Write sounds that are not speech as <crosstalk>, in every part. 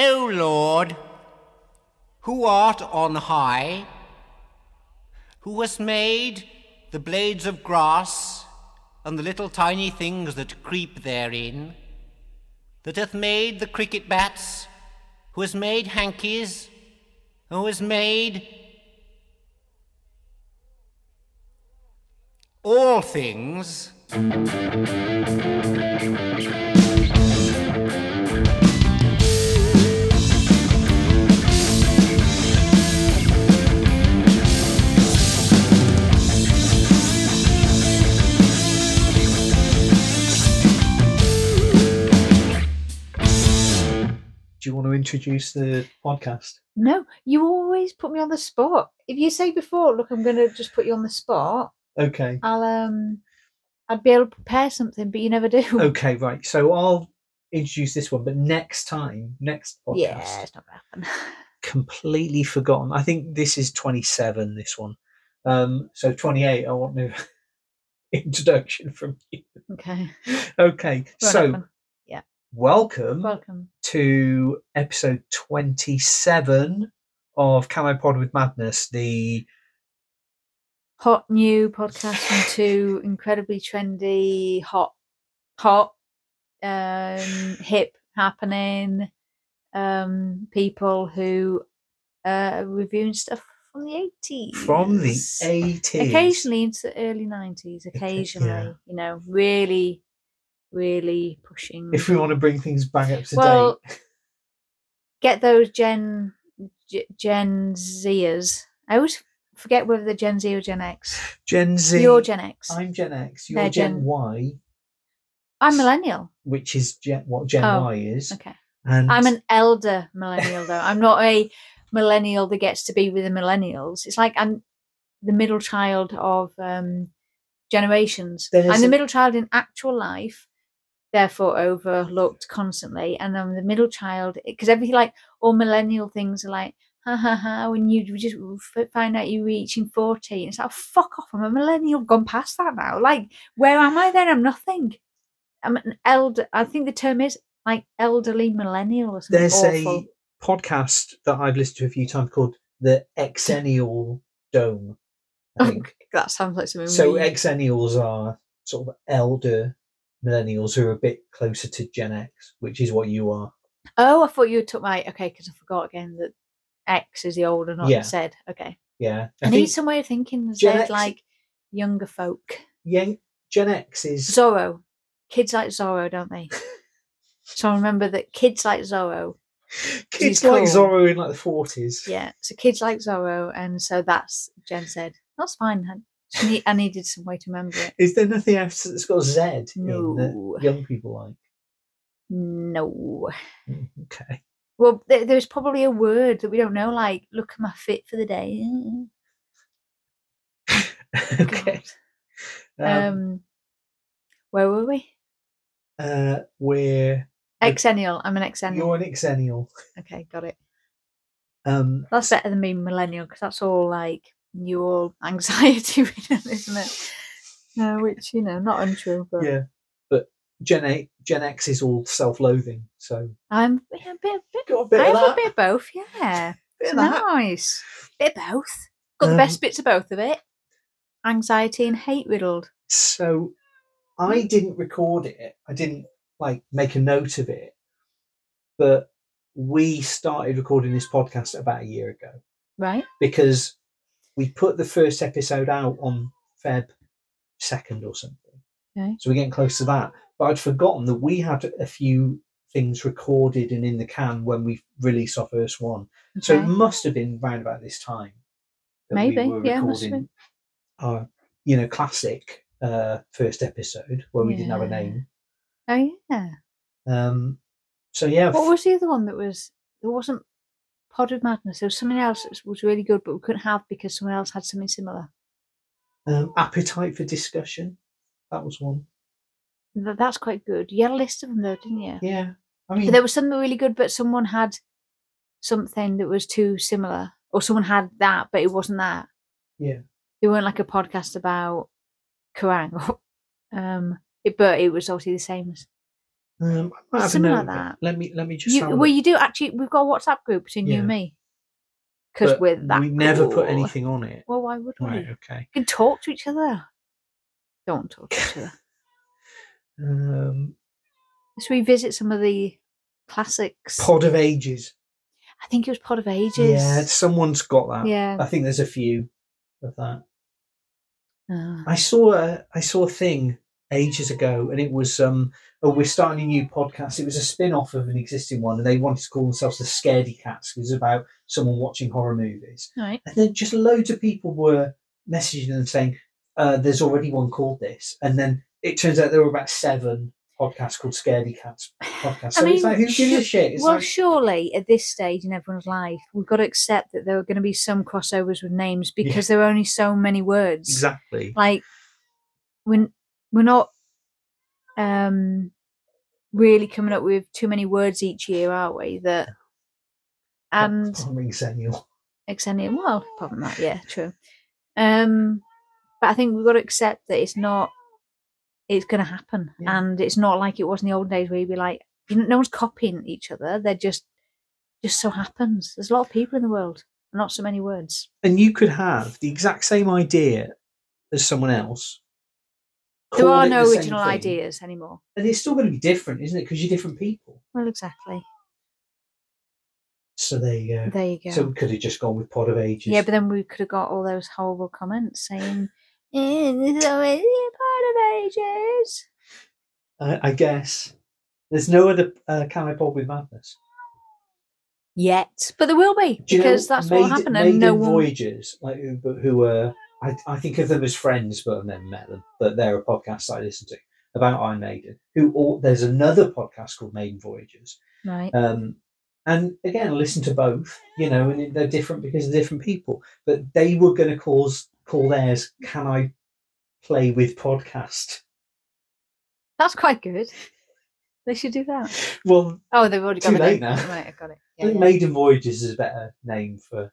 O Lord, who art on high, who hast made the blades of grass and the little tiny things that creep therein, that hath made the cricket bats, who has made hankies, who has made all things. Do you want to introduce the podcast? No, you always put me on the spot. If you say before, look, I'm going to just put you on the spot, Okay. I'll um, I'd be able to prepare something, but you never do. <laughs> Okay, right. So I'll introduce this one, but next time, next podcast, Yeah, it's not going to happen. <laughs> completely forgotten. I think this is 27, this one. Um, so 28, I want new <laughs> introduction from you. Okay. Okay, Won't so happen. Welcome welcome. to episode 27 of Can I Pod with Madness, the Hot new podcast from two incredibly trendy, hot, hot, um, hip happening um, people who uh, are reviewing stuff from the 80s. from the 80s. occasionally into the early 90s yeah. occasionally you know really really pushing If we want to bring things back up to Well, date. <laughs> get those gen G- gen zers i always forget whether they're gen z or gen x Gen Z. you're gen x i'm Gen X. You're They're Gen, Y. I'm millennial which is Gen what Gen Oh, Y is. okay And i'm an elder millennial though i'm not a millennial that gets to be with the millennials it's like i'm the middle child of um generations There's i'm the middle child in actual life therefore overlooked constantly and i'm the middle child because everything like all millennial things are like ha ha ha when you just find out you're reaching 40 it's like oh, fuck off i'm a millennial I've gone past that now like where am i then i'm nothing i'm an elder i think the term is like elderly millennial or something there's awful. a podcast that I've listened to a few times called the Exennial Dome. I <laughs> Oh, think. that sounds like something so really- Exennials are sort of elder millennials who are a bit closer to Gen X, which is what you are. oh i thought you took my okay because i forgot again that x is the older not Yeah. said okay Yeah. I, need some way of thinking Gen said X- like younger folk. Gen, Gen X is Zorro. Kids like Zorro, don't they? so I remember that kids like Zorro. kids like cool. Zorro in like the forties. Yeah. So kids like Zorro, and so that's Jen said. That's fine. I, need, I needed some way to remember it. Is there nothing else that's got Z in No. that young people like? No. Mm, Okay. Well, there, there's probably a word that we don't know, like "look at my fit for the day." <laughs> okay. Um, Um, where were we? uh, we're Exennial. I'm an exennial. you're an exennial. Okay, got it. Um, That's better than being millennial because that's all like your anxiety <laughs> ridden, isn't it? No, which you know, not untrue, but yeah, but Gen A, Gen X is all self-loathing. So I'm yeah, a bit, bit, got a bit I of have that. a bit of both. Yeah, bit of nice. Bit of both. Got the best Um, bits of both of it. Anxiety and hate riddled. So I didn't record it. I didn't like make a note of it. But we started recording this podcast about a year ago Right? because we put the first episode out on Feb second or something. Okay. So we're getting close to that. But I'd forgotten that we had a few things recorded and in the can when we released our first one. So it must have been around about this time. that Maybe, we were yeah, must have recording our, you know, classic uh, first episode where we didn't have a name. Oh yeah. Um, so yeah, What was the other one that was? There wasn't Pod of Madness. There was something else that was- really good, but we couldn't have because someone else had something similar. um, appetite for discussion. That was one. Th- That's quite good. You had a list of them though, didn't you? Yeah, I But there was something really good, but someone had something that was too similar, or someone had that, but it wasn't that. yeah, They weren't like a podcast about Kerrang. <laughs> um, it, but it was obviously the same as Um, I might have a Something like that. Let me let me just. You, well, look. you do actually. We've got a WhatsApp group between you and me. Because we're that. we never put anything on it. Well, why would we? Right. We Okay. can talk to each other. Don't talk to each other. <laughs> Um, Let's revisit some of the classics. Pod of Ages. I think it was Pod of Ages. Yeah, someone's got that. Yeah. I think there's a few of that. Ah. I saw a I saw a thing ages ago, and it was um oh we're starting a new podcast. It was a spin off of an existing one, and they wanted to call themselves the Scaredy Cats. It was about someone watching horror movies, Right. and then just loads of people were messaging them saying, uh, "There's already one called this," and then it turns out there were about seven podcasts called Scaredy Cats podcasts. <laughs> So it's like who gives a shit? It's well, like, surely at this stage in everyone's life, we've got to accept that there are going to be some crossovers with names because there are only so many words. exactly. Like, when we're not um really coming up with too many words each year, aren't we? That and Farming Xennial. extending well, probably not. Yeah, true. Um, but I think we've got to accept that it's not. It's going to happen, Yeah. and it's not like it was in the old days where you'd be like, no one's copying each other. They're just, just so happens. There's a lot of people in the world, not so many words. and you could have the exact same idea as someone else. There are no the original ideas anymore. and it's still going to be different, isn't it? Because you're different people. Well, exactly. So there you go. There you go. So we could have just gone with Pod of Ages. yeah, but then we could have got all those horrible comments saying, eh, "There's already a part of ages." I, I guess there's no other uh, Can I Pod with Madness. Yet, but there will be because that's what will Maiden- happen, and no one. Voyagers, like who, who are I, I think of them as friends, but I've never met them. But they're a podcast I listen to about Iron Maiden. Who all, there's another podcast called Maiden Voyagers, Right. Um, and again, I listen to both, you know, and they're different because of different people. But they were going to cause call theirs. Can I play with podcast? That's quite good. They should do that. Well, Oh, they've already got Too the late now. Right, I got it. I Yeah, think yeah. Maiden Voyages is a better name for.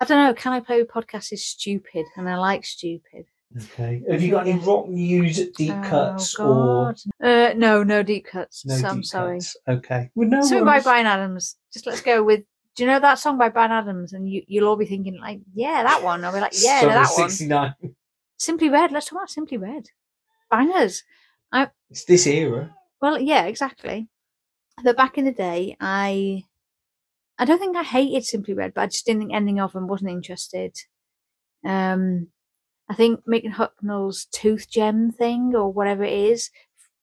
I don't know. Can I play podcast is stupid, and I like stupid. Okay, have you got any rock news, deep Oh, cuts, or Uh, no, no deep cuts. no so I'm deep sorry. cuts? Okay, well, no Something by. Bryan Adams. Just let's go with. Do you know that song by Bryan Adams? And you, you'll all be thinking like, yeah, that one. I'll be like, yeah, Summer that one. '69. Simply Red. Let's talk about Simply Red. Bangers. I, it's this era. Well, yeah, exactly. But back in the day, I I don't think I hated Simply Red, but I just didn't think anything of them. wasn't interested. Um, I think Mick Hucknall's tooth gem thing or whatever it is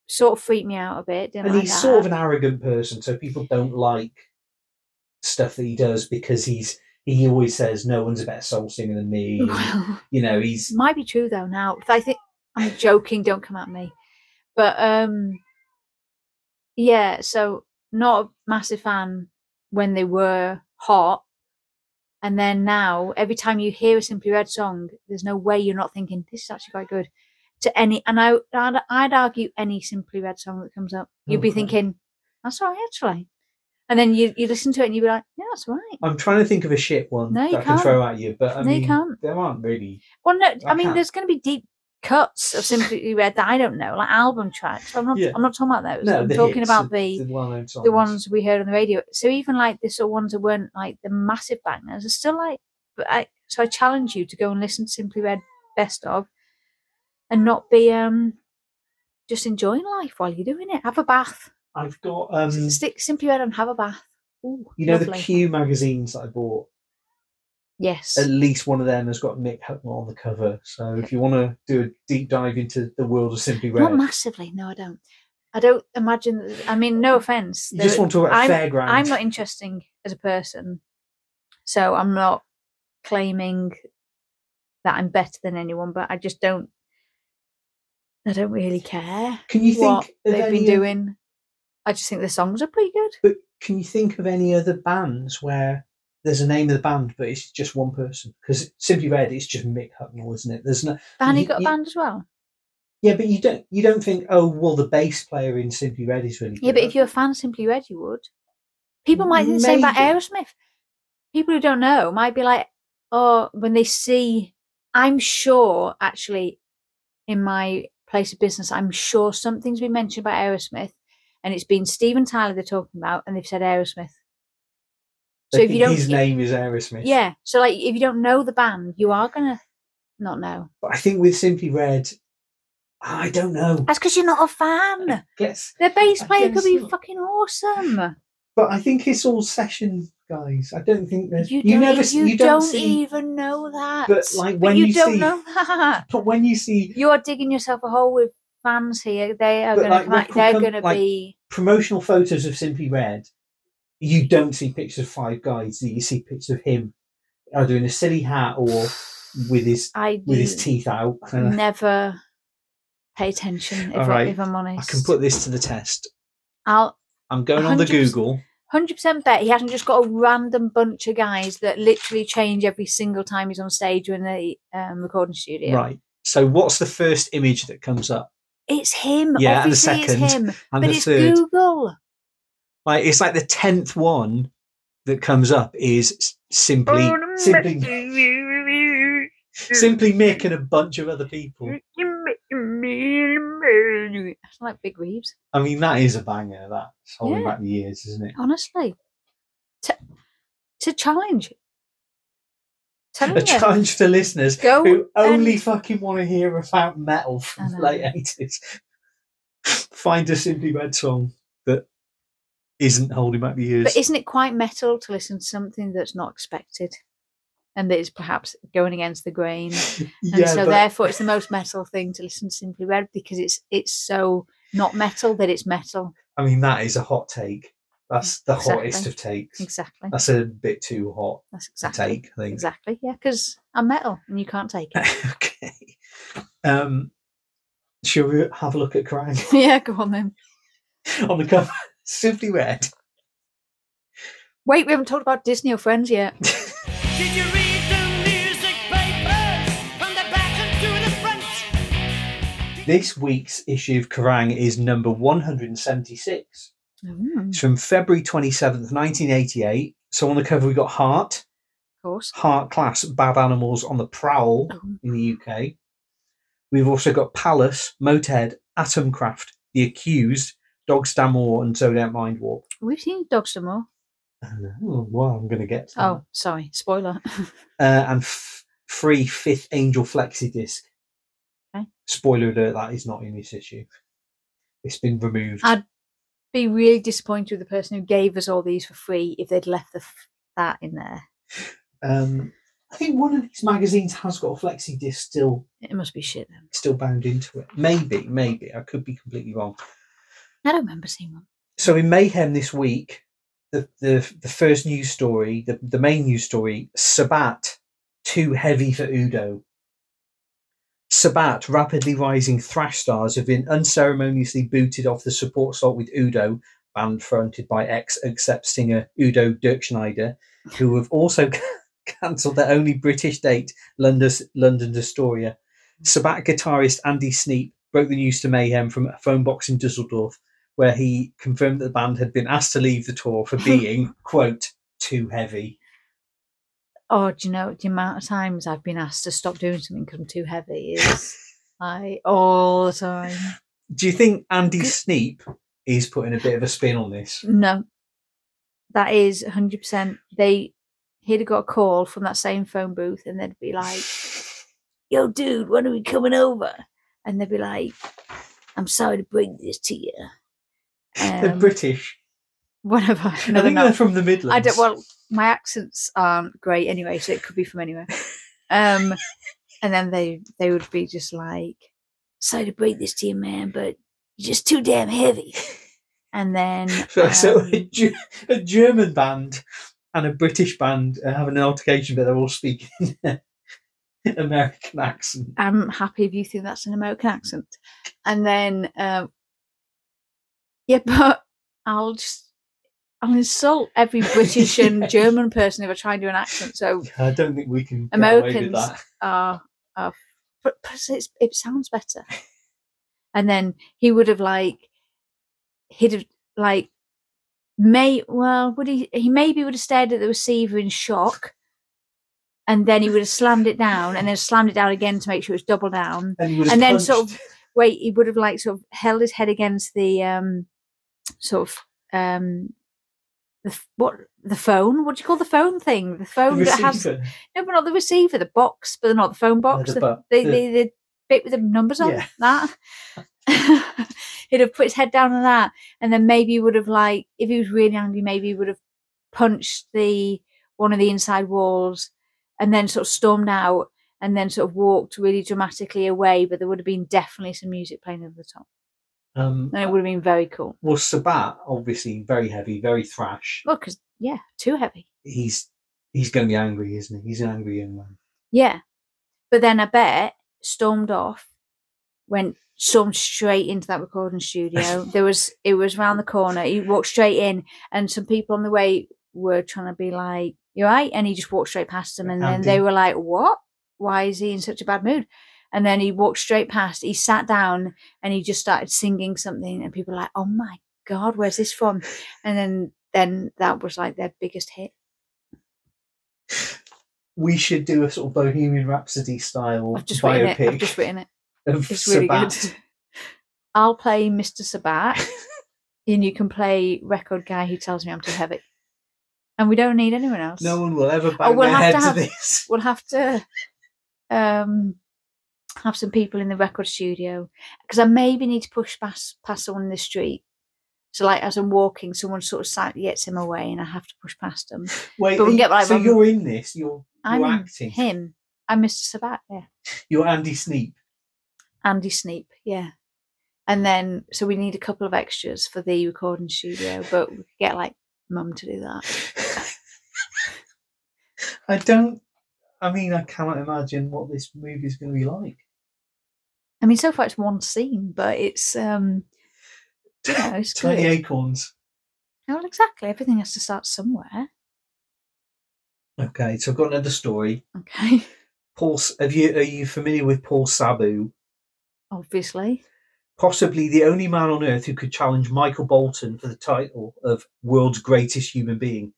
sort of freaked me out a bit. And like he's that. sort of an arrogant person, so people don't like stuff that he does because he's he always says no one's a better soul singer than me. <laughs> Well, you know, he's might be true though. Now, I think I'm joking. Don't come at me. But um, yeah. So not a massive fan when they were hot, and then now every time you hear a Simply Red song, there's no way you're not thinking this is actually quite good. To any, and I, I'd, I'd argue any Simply Red song that comes up, you'd be thinking that's all right actually. And then you you listen to it and you'd be like, yeah, that's right. I'm trying to think of a shit one No, you that I can throw at you, but I No, you mean, can't. there aren't really. Well, no, I, I mean, can't. there's going to be deep cuts of <laughs> Simply Red that I don't know, like album tracks. I'm not. Yeah. I'm not talking about those. No, I'm talking hits, about the the the ones we heard on the radio. So even like the sort of ones that weren't like the massive bangers are still like. But I so I challenge you to go and listen to Simply Red best of, and not be um just enjoying life while you're doing it. Have a bath. I've got um, Stick Simply Red and have a bath. Ooh, you know, lovely. the Q magazines that I bought. Yes. At least one of them has got Mick Hucknall on the cover. So if you want to do a deep dive into the world of Simply Red, Not massively. No, I don't. I don't imagine. I mean, no offense. you just want to talk about I'm- fairground. I'm not interesting as a person, so I'm not claiming that I'm better than anyone. But I just don't. I don't really care Can you think what they've been of- doing. I just think the songs are pretty good. But can you think of any other bands where there's a name of the band, but it's just one person? Because Simply Red, it's just Mick Hucknall, isn't it? There's no. Danny you- got a band as well. Yeah, but you don't. You don't think, oh, well, the bass player in Simply Red is really. Yeah, good. but if you're a fan of Simply Red, you would. People might think the same about Aerosmith. People who don't know might be like, oh, when they see, I'm sure actually in my place of business, I'm sure something's been mentioned about Aerosmith. and it's been Steven Tyler they're talking about, and they've said Aerosmith. So if you don't, his name is Aerosmith. yeah, so like if you don't know the band, you are gonna not know. But I think with Simply Red, I don't know. That's because you're not a fan. Yes. Their bass player could be not. fucking awesome. but I think it's all session guys. I don't think there's. You, You, never. you, you don't, don't see. even know that. But like But when you, you, don't see, know that. <laughs> but when you see You are digging yourself a hole with fans here. They are going to like, record they're going to like- be promotional photos of Simply Red, you don't see pictures of Five Guys. You see pictures of him either in a silly hat or with his I with his teeth out. <laughs> Never pay attention if, I, if I'm honest, I can put this to the test. I'll I'm going on the Google. hundred percent bet he hasn't just got a random bunch of guys that literally change every single time he's on stage or in the um, recording studio. Right. So what's the first image that comes up? It's him. Yeah, and the Obviously, it's second, him. And but the it's third. Google. Like it's like the tenth one that comes up is simply Oh, simply <laughs> simply Mick and a bunch of other people. It's like Big Reeves. I mean that is a banger. That's holding Yeah. back the years, isn't it? Honestly, to, to challenge. Telling A you. challenge to listeners Go who only and- fucking want to hear about metal from the late eighties. <laughs> Find a Simply Red song isn't holding back the years. But isn't it quite metal to listen to something that's not expected? And that is perhaps going against the grain. And yeah, so but therefore it's the most metal thing to listen to Simply Red because it's it's so not metal that it's metal. I mean that is a hot take. That's the hottest of takes. Exactly. That's a bit too hot That's exactly. take, I think. Exactly. Yeah, because I'm metal and you can't take it. <laughs> okay. Um, shall we have a look at Kerrang <laughs> yeah, go on then. <laughs> on the cover? Simply Red. Wait, we haven't talked about Disney or Friends yet. <laughs> Did you read the music papers from the back and to the front? This week's issue of Kerrang is number 176. Mm, It's from February 27th, 1988. So on the cover, we've got Heart, of course. Heart Class Bad Animals on the Prowl Oh, in the UK. We've also got Palace, Motorhead, Atomkraft, The Accused, Dogs D'amour, and Zodiac Mindwarp. we've seen Dogs D'amour. Oh, well, I'm going to get to that. Oh, sorry, spoiler. <laughs> uh, and f- free Fifth Angel Flexi disc. Okay. Spoiler alert: that is not in this issue. It's been removed. I'd be really disappointed with the person who gave us all these for free if they'd left the f- that in there. Um, I think one of these magazines has got a flexi disc still It must be shit then. still bound into it. Maybe, maybe I could be completely wrong. I don't remember seeing one. So in Mayhem this week, the the, the first news story, the, the main news story, Sabbat too heavy for Udo. Sabbat, rapidly rising thrash stars, have been unceremoniously booted off the support slot with Udo, band fronted by ex Accept singer Udo Dirkschneider, who have also <laughs> cancelled their only British date, London's, London Astoria. Hmm. Sabbat guitarist Andy Sneap broke the news to Mayhem from a phone box in Dusseldorf, where he confirmed that the band had been asked to leave the tour for <laughs> being, quote, too heavy. Oh, do you know the amount of times I've been asked to stop doing something because I'm too heavy is <laughs> like all the time. Do you think Andy Sneap is putting a bit of a spin on this? No, that is 100%. They, he'd have got a call from that same phone booth and they'd be like, yo, dude, when are we coming over? And they'd be like, I'm sorry to bring this to you. They're Um, British. whatever. I No, they're think not. they're from the Midlands. I don't. Well, my accents aren't great anyway, so it could be from anywhere. Um, and then they they would be just like, "Sorry to break this to you, man, but you're just too damn heavy." And then <laughs> So, so um, a, Ge- a German band and a British band are having an altercation, but they're all speaking <laughs> American accent. I'm happy if you think that's an American accent. And then, um, yeah, but I'll just I'll insult every <laughs> British and. German person if I try and do an accent. So <laughs> I don't think we can get away with Americans are, are but, but it's, it sounds better. And then he would have like, he'd have like, may well would he? He maybe would have stared at the receiver in shock, and then he would have slammed it down, and then slammed it down again to make sure it's double down. And, he would have and then sort of wait, he would have like sort of held his head against the um sort of um the what the phone? What do you call the phone thing? The phone that has no, but not the receiver, the box, but not the phone box. the the, the, the- the, the bit with the numbers on Yeah. that. <laughs> He'd have put his head down on that, and then maybe he would have like, if he was really angry, maybe he would have punched the one of the inside walls, and then sort of stormed out, and then sort of walked really dramatically away. But there would have been definitely some music playing over the top, Um, and it would have been very cool. well, Sabbat, obviously very heavy, very thrash. Well, because yeah, too heavy. He's he's going to be angry, isn't he? He's an angry young man. Yeah. But then I bet stormed off, went stormed straight into that recording studio. <laughs> there was it was round the corner. He walked straight in and some people on the way were trying to be like, You right? And he just walked straight past them and then they were like, What? Why is he in such a bad mood? And then he walked straight past, he sat down and he just started singing something and people were like, Oh my god, where's this from? And then then that was like their biggest hit. We should do a sort of Bohemian Rhapsody style I've just written biopic it. I've just written it. of It's really Sabbat. good. <laughs> I'll play Mr. Sabbat, and you can play record guy who tells me I'm too heavy. And we don't need anyone else. No one will ever bang Oh, we'll their have head to to, have- this. We'll have to um, have some people in the record studio because I maybe need to push past past someone in the street. So, like as I'm walking, someone sort of slightly gets him away, and I have to push past them. Wait, but we can get like so one- you're in this. You're I'm you're in acting. him. I'm Mr. Sabbat. Yeah. You're Andy Sneap. Andy Sneap, yeah. And then, so we need a couple of extras for the recording studio, but we could get like mum to do that. <laughs> I don't. I mean, I cannot imagine what this movie is going to be like. I mean, so far it's one scene, but it's um, you know, it's Tiny good. acorns. Oh, Well, exactly. Everything has to start somewhere. Okay, so I've got another story. Okay, Paul, have you are you familiar with Paul Sabu? obviously. Possibly the only man on earth who could challenge Michael Bolton for the title of world's greatest human being.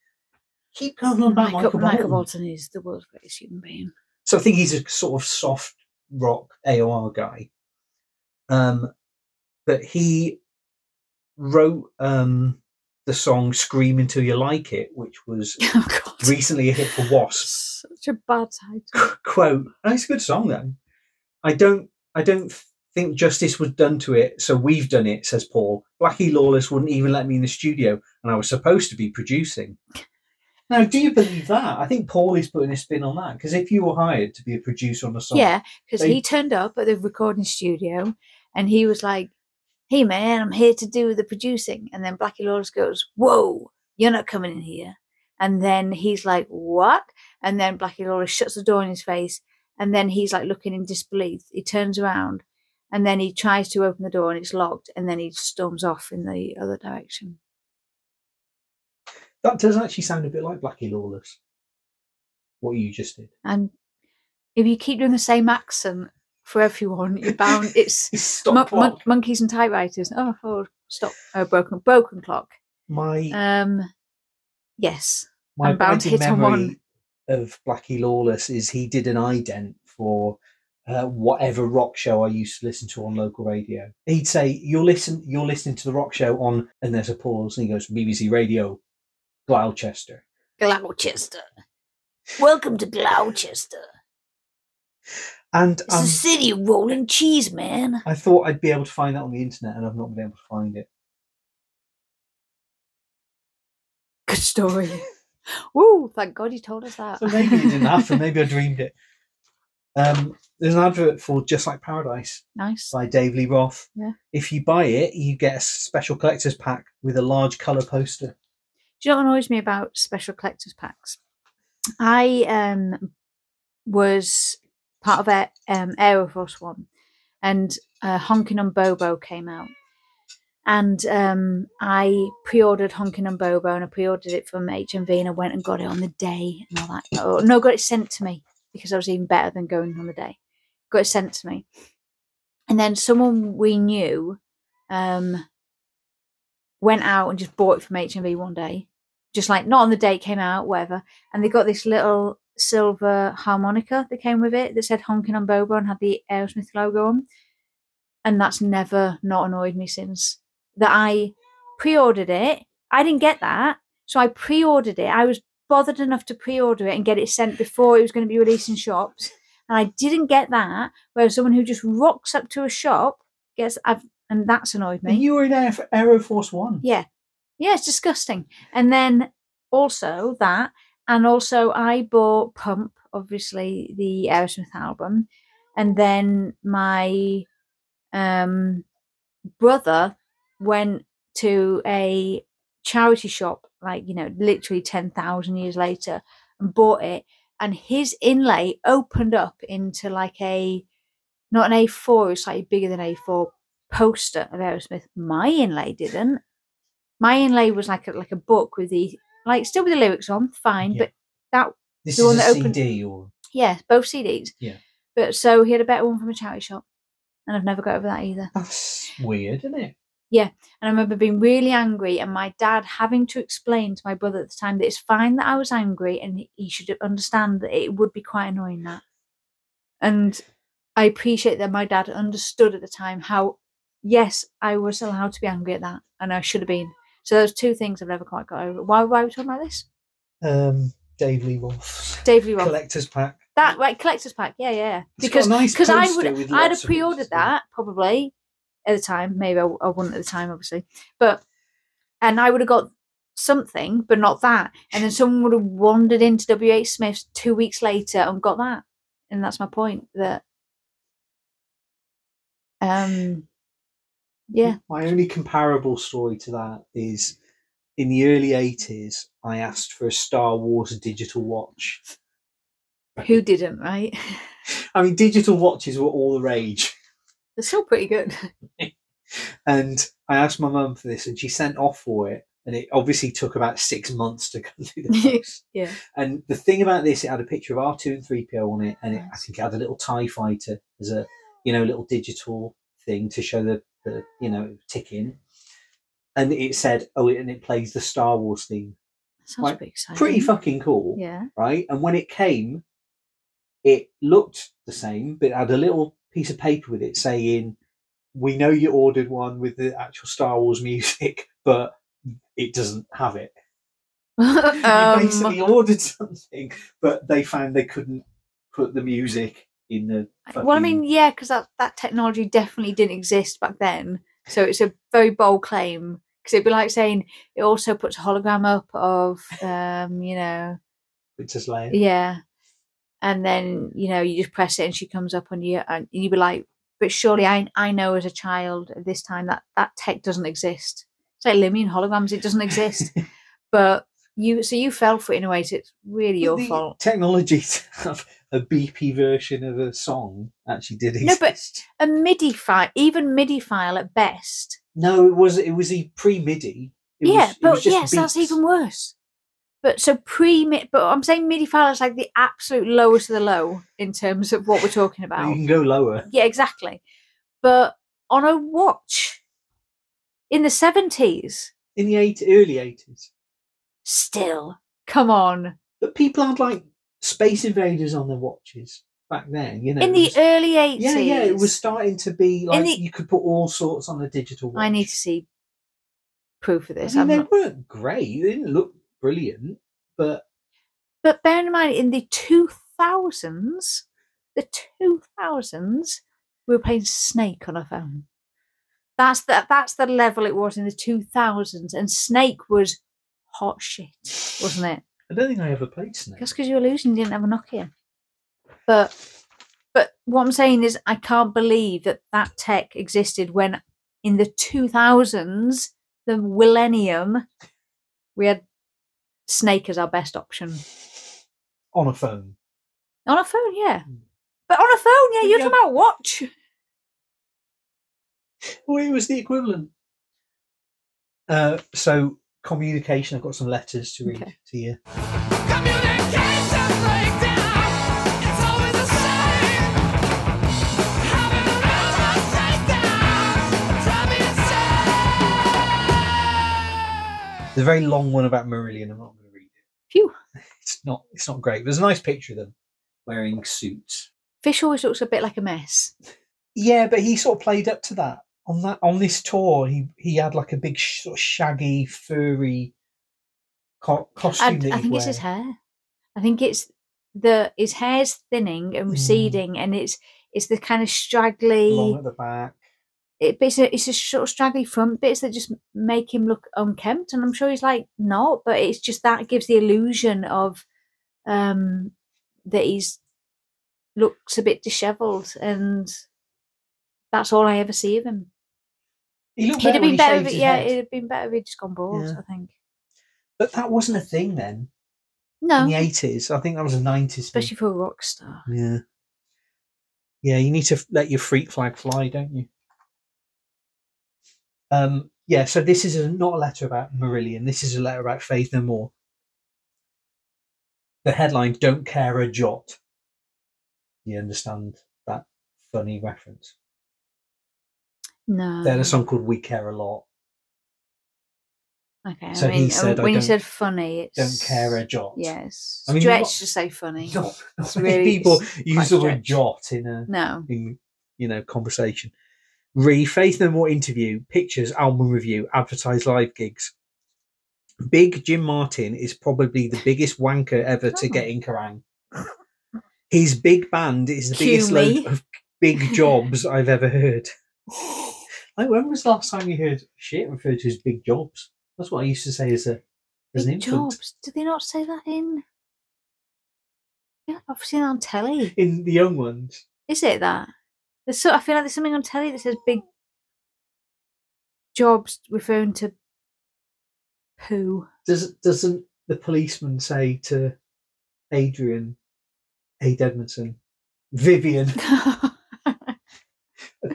Keep going on about Michael, Michael, Michael Bolton. Bolton is the world's greatest human being. So I think he's a sort of soft rock AOR guy. Um, but he wrote um, the song "Scream Until You Like It," which was <laughs> Oh recently a hit for Wasp. such a bad title. <laughs> Quote: oh, "It's a good song, though. I don't, I don't think justice was done to it, so we've done it." Says Paul. Blackie Lawless wouldn't even let me in the studio, and I was supposed to be producing. Now, do you believe that? I think Paul is putting a spin on that because if you were hired to be a producer on a song, Yeah, because They- he turned up at the recording studio and he was like, Hey man, I'm here to do the producing. And then Blackie Lawless goes, Whoa, you're not coming in here. And then he's like, What? And then Blackie Lawless shuts the door in his face. And then he's like looking in disbelief. He turns around and then he tries to open the door and it's locked. And then he storms off in the other direction. That does actually sound a bit like Blackie Lawless. What you just did. And if you keep doing the same accent for everyone, you're bound. <laughs> It's Stop mon- mon- monkeys and typewriters. Oh, oh stop! Oh, broken, broken clock. My Um, yes, my I'm bound to abiding hit on one. memory of Blackie Lawless is he did an ident for uh, whatever rock show I used to listen to on local radio. He'd say, "You're listen, you're listening to the rock show on," and there's a pause, and he goes, "BBC Radio, Gloucester." Gloucester. Welcome to Gloucester. <laughs> And It's um, the city of rolling cheese, man. I thought I'd be able to find that on the internet, and I've not been able to find it. Good story. <laughs> Woo! Thank God you told us that. So maybe it didn't happen. Maybe I dreamed it. Um, there's an advert for Just Like Paradise <laughs> nice. by Dave Lee Roth. Yeah. If you buy it, you get a special collector's pack with a large colour poster. Do you know what annoys me about special collectors packs? I um was part of a um Aeroforce one, and uh, Honkin' on Bobo came out, and um I pre-ordered Honkin' on Bobo, and I pre-ordered it from HMV, and I went and got it on the day, and all that. Oh no, got it sent to me because I was even better than going on the day. Got it sent to me, and then someone we knew um went out and just bought it from HMV one day just like not on the day it came out, whatever. And they got this little silver harmonica that came with it that said honking on Bobo and had the Aerosmith logo on. And that's never not annoyed me since. That I pre-ordered it. I didn't get that, so I pre-ordered it. I was bothered enough to pre-order it and get it sent before it was going to be released in shops, and I didn't get that. Whereas someone who just rocks up to a shop gets, I've, and that's annoyed me. And you were in Air, Aero Force One. Yeah. Yeah, it's disgusting. And then also that, and also I bought Pump, obviously the Aerosmith album, and then my um brother went to a charity shop, like you know, literally ten thousand years later, and bought it. And his inlay opened up into like a not an A4, it's slightly bigger than A4 poster of Aerosmith. My inlay didn't my inlay was like a like a book with the like still with the lyrics on, fine, Yeah. but that This The is one that opened- CD or yeah, both CDs. Yeah. But so he had a better one from a charity shop, and I've never got over that either. that's weird, isn't it? Yeah, and I remember being really angry, and my dad having to explain to my brother at the time that it's fine that I was angry, and he- he should understand that it would be quite annoying that. And I appreciate that my dad understood at the time how, yes, I was allowed to be angry at that, and I should have been. So those two things I've never quite got over. Why, why are we talking about this? Um, Dave Lee Roth's Dave Lee Roth. collector's pack. That right, collector's pack. Yeah, yeah. It's a Because nice because I would I'd have pre-ordered that probably at the time. Maybe I wouldn't at the time, obviously, but and I would have got something, but not that. And then someone would have wandered into WH Smith's two weeks later and got that. And that's my point. That um, yeah, My only comparable story to that is in the early 80s, I asked for a Star Wars digital watch. who didn't, right? I mean, digital watches were all the rage. They're still pretty good. <laughs> And I asked my mum for this, and she sent off for it. And it obviously took about six months to <laughs> come through the <laughs> post. yeah. And the thing about this, it had a picture of R2 and 3PO on it, and it, I think it had a little TIE fighter as a, you know, little digital thing to show the, the you know, ticking. And it said, oh, and it plays the Star Wars theme. Sounds Right, pretty exciting. Pretty fucking cool, Yeah. right? And when it came, it looked the same, but it had a little piece of paper with it saying, we know you ordered one with the actual Star Wars music, <laughs> but it doesn't have it. <laughs> you basically um, ordered something, but they found they couldn't put the music in the. well, I mean, yeah, because that, that technology definitely didn't exist back then. So it's a very bold claim. Because it'd be like saying it also puts a hologram up of, um, you know, Princess Leia. yeah. And then, you know, you just press it and she comes up on you and you'd be like, but surely I, I know as a child at this time that that tech doesn't exist. It's like Limmy and holograms, it doesn't exist. <laughs> but you, so you fell for it in a way, so it's really your But the fault. Have <laughs> a BP version of a song actually did exist. No, but- A MIDI file, even MIDI file at best, No, it was it was a pre MIDI. yeah, but yes, that's even worse. But so pre mid, but I'm saying MIDI file is like the absolute lowest of the low in terms of what we're talking about. You can go lower. Yeah, exactly. But on a watch in the 70s, In the eight, early eighties. still, come on. But people aren't like Space Invaders on their watches back then, you know. in the was- early 80s. Yeah, yeah, it was starting to be like the- you could put all sorts on a digital watch. I need to see proof of I this. mean, I'm they not- weren't great. They didn't look brilliant, but But bear in mind, in the 2000s, the 2000s, we were playing Snake on our phone. That's the, that's the level it was in the 2000s. And Snake was hot shit, wasn't it? I don't think I ever played Snake. Just because you were losing, you didn't have a Nokia. But but what I'm saying is, I can't believe that that tech existed when in the 2000s, the millennium, we had Snake as our best option on a phone. on a phone. Yeah, Mm. but on a phone, yeah, you're yeah. talking about watch. Well, it was the equivalent. Uh, so Kommunikation. I've got some letters to read Okay. to you. It's the a nervous breakdown. Drive me insane. There's a very long one about Marillion. I'm not going to read it. Phew. It's not. It's not great. There's a nice picture of them wearing suits. Fish always looks a bit like a mess. Yeah, but he sort of played up to that. On that on this tour, he he had like a big sh- sort of shaggy, furry co- I, costume. that I he'd think it's his hair. I think it's the his hair's thinning and Mm. receding, and it's it's the kind of straggly. long at the back. It, it's a it's a sort of straggly front bits that just make him look unkempt, and I'm sure he's like not, but it's just that gives the illusion of um that he's looks a bit dishevelled, and that's all I ever see of him. He looked He'd have been better. If, yeah, head. it'd have been better if he'd just gone bald. Yeah. I think. But that wasn't a thing then No, in the eighties. I think that was a nineties. especially for a rock star. Yeah. Yeah, you need to let your freak flag fly, don't you? Um, yeah, so this is a, not a letter about Marillion. This is a letter about Faith No More. The headline, Don't Care a Jot. You understand that funny reference? No. They had a song called We Care a Lot. Okay. So I he mean, uh, said, I when you said funny, it's Don't care a jot. Yes, I mean, stretch not- to say funny. <laughs> Not, <laughs> not many really- people use the word jot in a No. in you know conversation. Re Faith No More interview, pictures, album review, advertise live gigs. Big Jim Martin is probably the biggest wanker ever to Oh. get in Kerrang. His big band is the Cue biggest me. load of big jobs <laughs> I've ever heard. Like, when was the last time you heard shit referred to as big jobs? That's what I used to say as a as an Big infant. jobs. Did they not say that in? Yeah, I've seen that on telly. In the young ones, Is it that? There's so I feel like there's something on telly that says big jobs referring to poo. does doesn't the policeman say to Adrian, Ade Edmondson, Vivian? <laughs>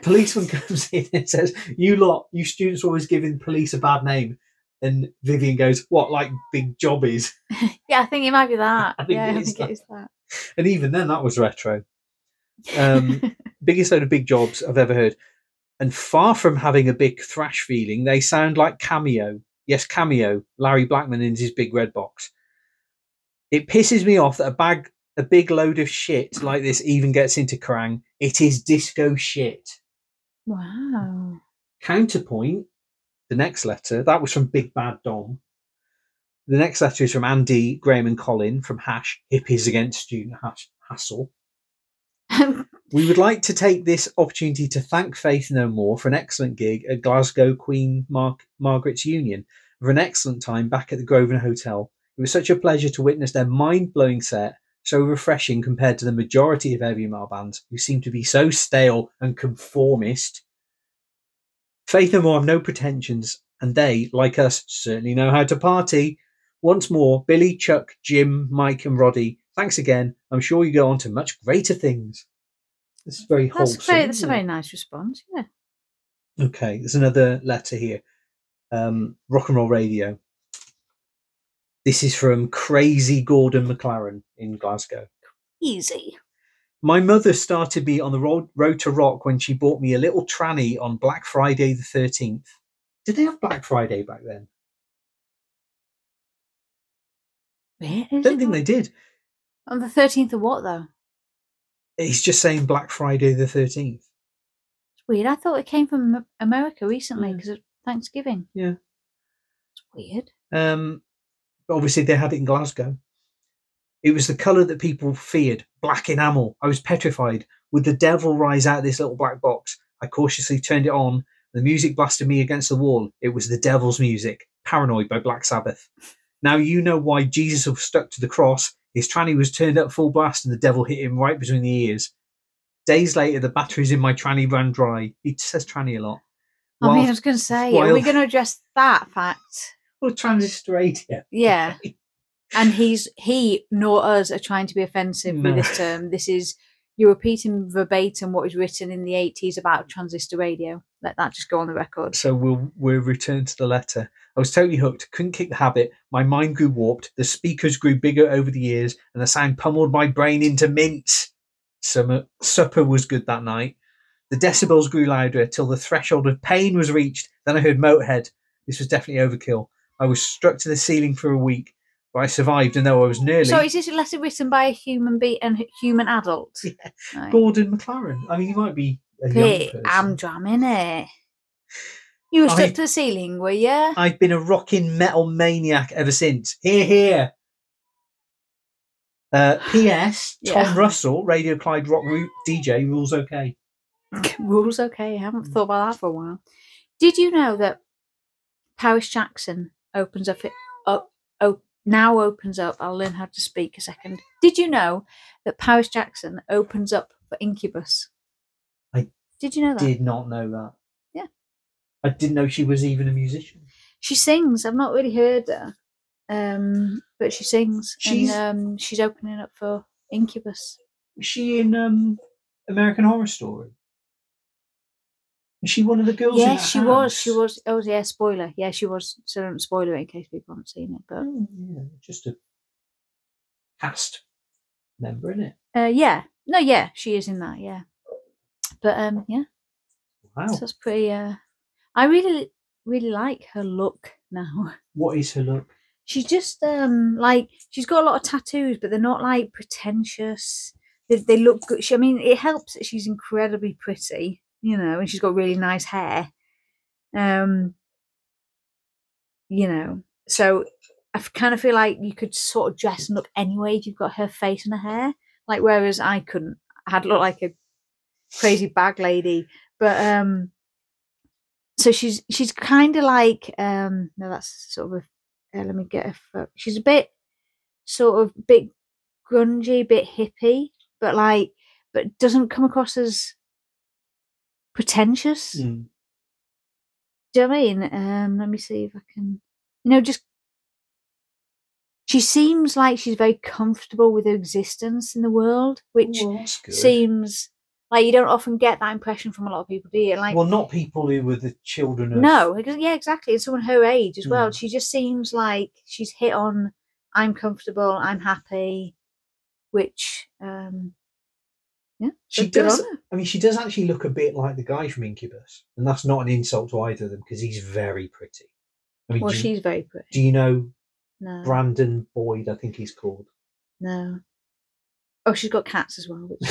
Policeman <laughs> comes in and says, "You lot, you students, are always giving police a bad name." And Vivian goes, "What, like big jobbies?" <laughs> yeah, I think it might be that. <laughs> I yeah, it I is think that. it is that. And even then, that was retro. Um, biggest load of big jobs I've ever heard. And far from having a big thrash feeling, they sound like Cameo. Yes, Cameo, Larry Blackmon in his big red box. It pisses me off that a bag, a big load of shit like this even gets into Kerrang. It is disco shit. Wow. Counterpoint, the next letter, that was from Big Bad Dom. The next letter is from Andy, Graham, and Colin from Hash, Hippies Against Student Hash, Hassle. <laughs> We would like to take this opportunity to thank Faith No More for an excellent gig at Glasgow Queen Mar- Margaret's Union, for an excellent time back at the Grosvenor Hotel. It was such a pleasure to witness their mind blowing set, so refreshing compared to the majority of heavy metal bands who seem to be so stale and conformist. Faith No More have no pretensions, and they, like us, certainly know how to party. Once more, Billy, Chuck, Jim, Mike, and Roddy, thanks again. I'm sure you go on to much greater things. This is very wholesome. That's very, that's a very nice response. Yeah. Okay, there's another letter here. Um, rock and roll radio. This is from Crazy Gordon McLaren in Glasgow. Easy. My mother started me on the road, road to rock when she bought me a little tranny on Black Friday the 13th. Did they have Black Friday back then? I don't think on? they did. On the 13th of what, though? He's just saying Black Friday the 13th. It's weird. I thought it came from America recently Yeah. because of Thanksgiving. Yeah. It's weird. Um, but obviously, they had it in Glasgow. It was the colour that people feared black enamel. I was petrified. Would the devil rise out of this little black box? I cautiously turned it on. The music blasted me against the wall. It was the devil's music, Paranoid by Black Sabbath. Now you know why Jesus was stuck to the cross. His tranny was turned up full blast and the devil hit him right between the ears. Days later, the batteries in my tranny ran dry. He says tranny a lot. I mean, I was going to say, are we going to address that fact? Well, transistor radio. Yeah. <laughs> And he's he nor us are trying to be offensive No. with this term. This is you're repeating verbatim what was written in the 80s about transistor radio. Let that just go on the record. So we'll we'll return to the letter. I was totally hooked, couldn't kick the habit. My mind grew warped. The speakers grew bigger over the years, and the sound pummeled my brain into mince. Summer supper was good that night. The decibels grew louder till the threshold of pain was reached. Then I heard Motorhead. This was definitely overkill. I was struck to the ceiling for a week, but I survived, and though I was nearly So is this a letter written by a human be and human adult? <laughs> Yeah. Right. Gordon McLaren. I mean, he might be a young person. Amdram, innit? You were stuck I- to the ceiling, were you? I've been a rocking metal maniac ever since. Here, here. Uh, <sighs> P.S. Tom Yeah. Russell, Radio Clyde rock DJ, rules okay. <laughs> Rules okay. I haven't thought about that for a while. Did you know that Paris Jackson opens up it up oh now opens up I'll learn how to speak a second. Did you know that Paris Jackson opens up for Incubus? I Did you know that? Did not know that. Yeah. I didn't know she was even a musician. She sings. I've not really heard her. Um but she sings She's- and um she's opening up for Incubus. Was she in um, American Horror Story? Was she one of the girls? in Yes, she was. She was. Oh, yeah. Spoiler. Yeah, she was. So don't spoiler it in case people haven't seen it. But Oh, yeah, just a cast member, isn't it? uh, yeah, no, yeah, she is in that. Yeah, but um, yeah, Wow. so that's pretty. Uh, I really, really like her look now. <laughs> What is her look? She's just um like she's got a lot of tattoos, but they're not like pretentious. They, they look good. She, I mean, it helps that she's incredibly pretty, you know, and she's got really nice hair. Um, you know, so I kind of feel like you could sort of dress and look anyway if you've got her face and her hair. Like whereas I couldn't, I'd look like a crazy bag lady. But um, so she's she's kind of like um, no, that's sort of a uh, let me get her. She's a bit sort of bit grungy, bit hippie, but like, but doesn't come across as pretentious. Mm. Do you know what I mean? Um, let me see if I can, you know, just. She seems like she's very comfortable with her existence in the world, which good. seems like you don't often get that impression from a lot of people, do you? Like, well, not people who were the children of. no, yeah, exactly. And someone her age as well. Mm. She just seems like she's hit on. I'm comfortable. I'm happy, which um, yeah, She does. I mean, she does actually look a bit like the guy from Incubus, and that's not an insult to either of them because he's very pretty. I mean, Well, do, you, she's very pretty. do you know No, Brandon Boyd? I think he's called. no. Oh, she's got cats as well, which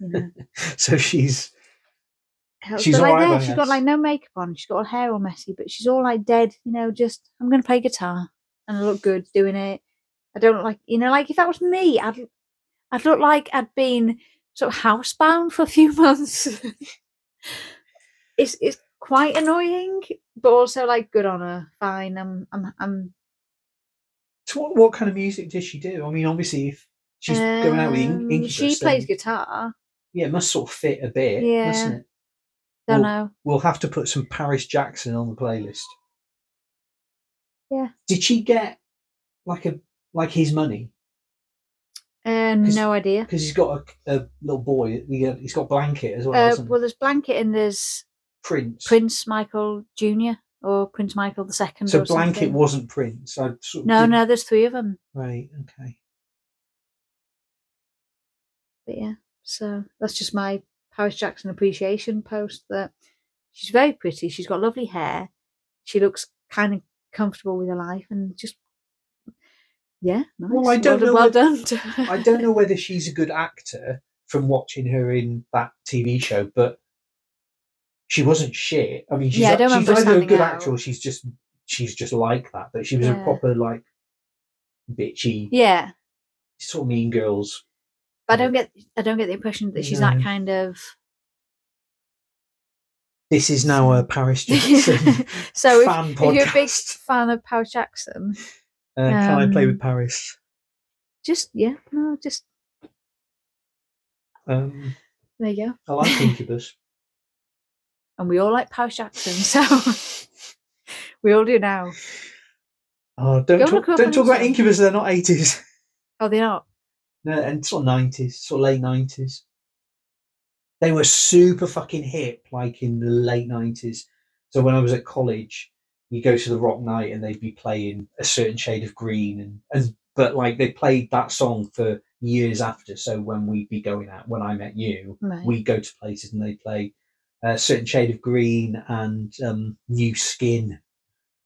you know. <laughs> so she's helps. She's like alright, there, she's got like no makeup on. She's got her hair all messy, but she's all like dead. You know, just I'm gonna play guitar and I look good doing it. I don't like you know, like if that was me, I'd I'd look like I'd been sort of housebound for a few <laughs> months. it's it's quite annoying, but also like good on her. Fine, I'm I'm I'm so what, what kind of music does she do? I mean, obviously, if she's going out with In- um, Incubus, She plays then, guitar. yeah, it must sort of fit a bit, Yeah. mustn't it? Don't Well, know. We'll have to put some Paris Jackson on the playlist. Yeah. Did she get like a like his money? Uh, no idea. Because he's got a, a little boy. he- He's got blanket as well. Uh, well, there's Blanket and there's Prince. Prince Michael Jr. or Prince Michael the Second. So blanket something. wasn't Prince. I sort of No, didn't- no, there's three of them. Right. Okay. But yeah, so that's just my Paris Jackson appreciation post. That she's very pretty. She's got lovely hair. She looks kind of comfortable with her life and just yeah, nice. Well, I don't done- know Well what- done. I don't know whether she's a good actor from watching her in that TV show, but she wasn't shit. I mean, she's, Yeah, I she's either a good out. actor or she's just she's just like that. But she was a proper like bitchy, Yeah, sort of mean girls. but I don't get. I don't get the impression that she's No. that kind of. This is now a Paris <laughs> Jackson so if, fan if you're a big fan of Paris Jackson, Uh, can I play um, with Paris? just yeah, no, just Um, there you go. I like <laughs> Incubus. And we all like Paris Jackson, so <laughs> we all do now. Oh, don't Go talk, look her up don't talk about Incubus. They're not eighties. <laughs> Oh, they're not. No, and sort of nineties, sort of late nineties. They were super fucking hip, like in the late nineties. So when I was at college, you go to the rock night and they'd be playing a certain shade of green, and, and but like they played that song for years after. So when we'd be going out, when I met you, Right. we go to places and they play a certain shade of green and um, new skin,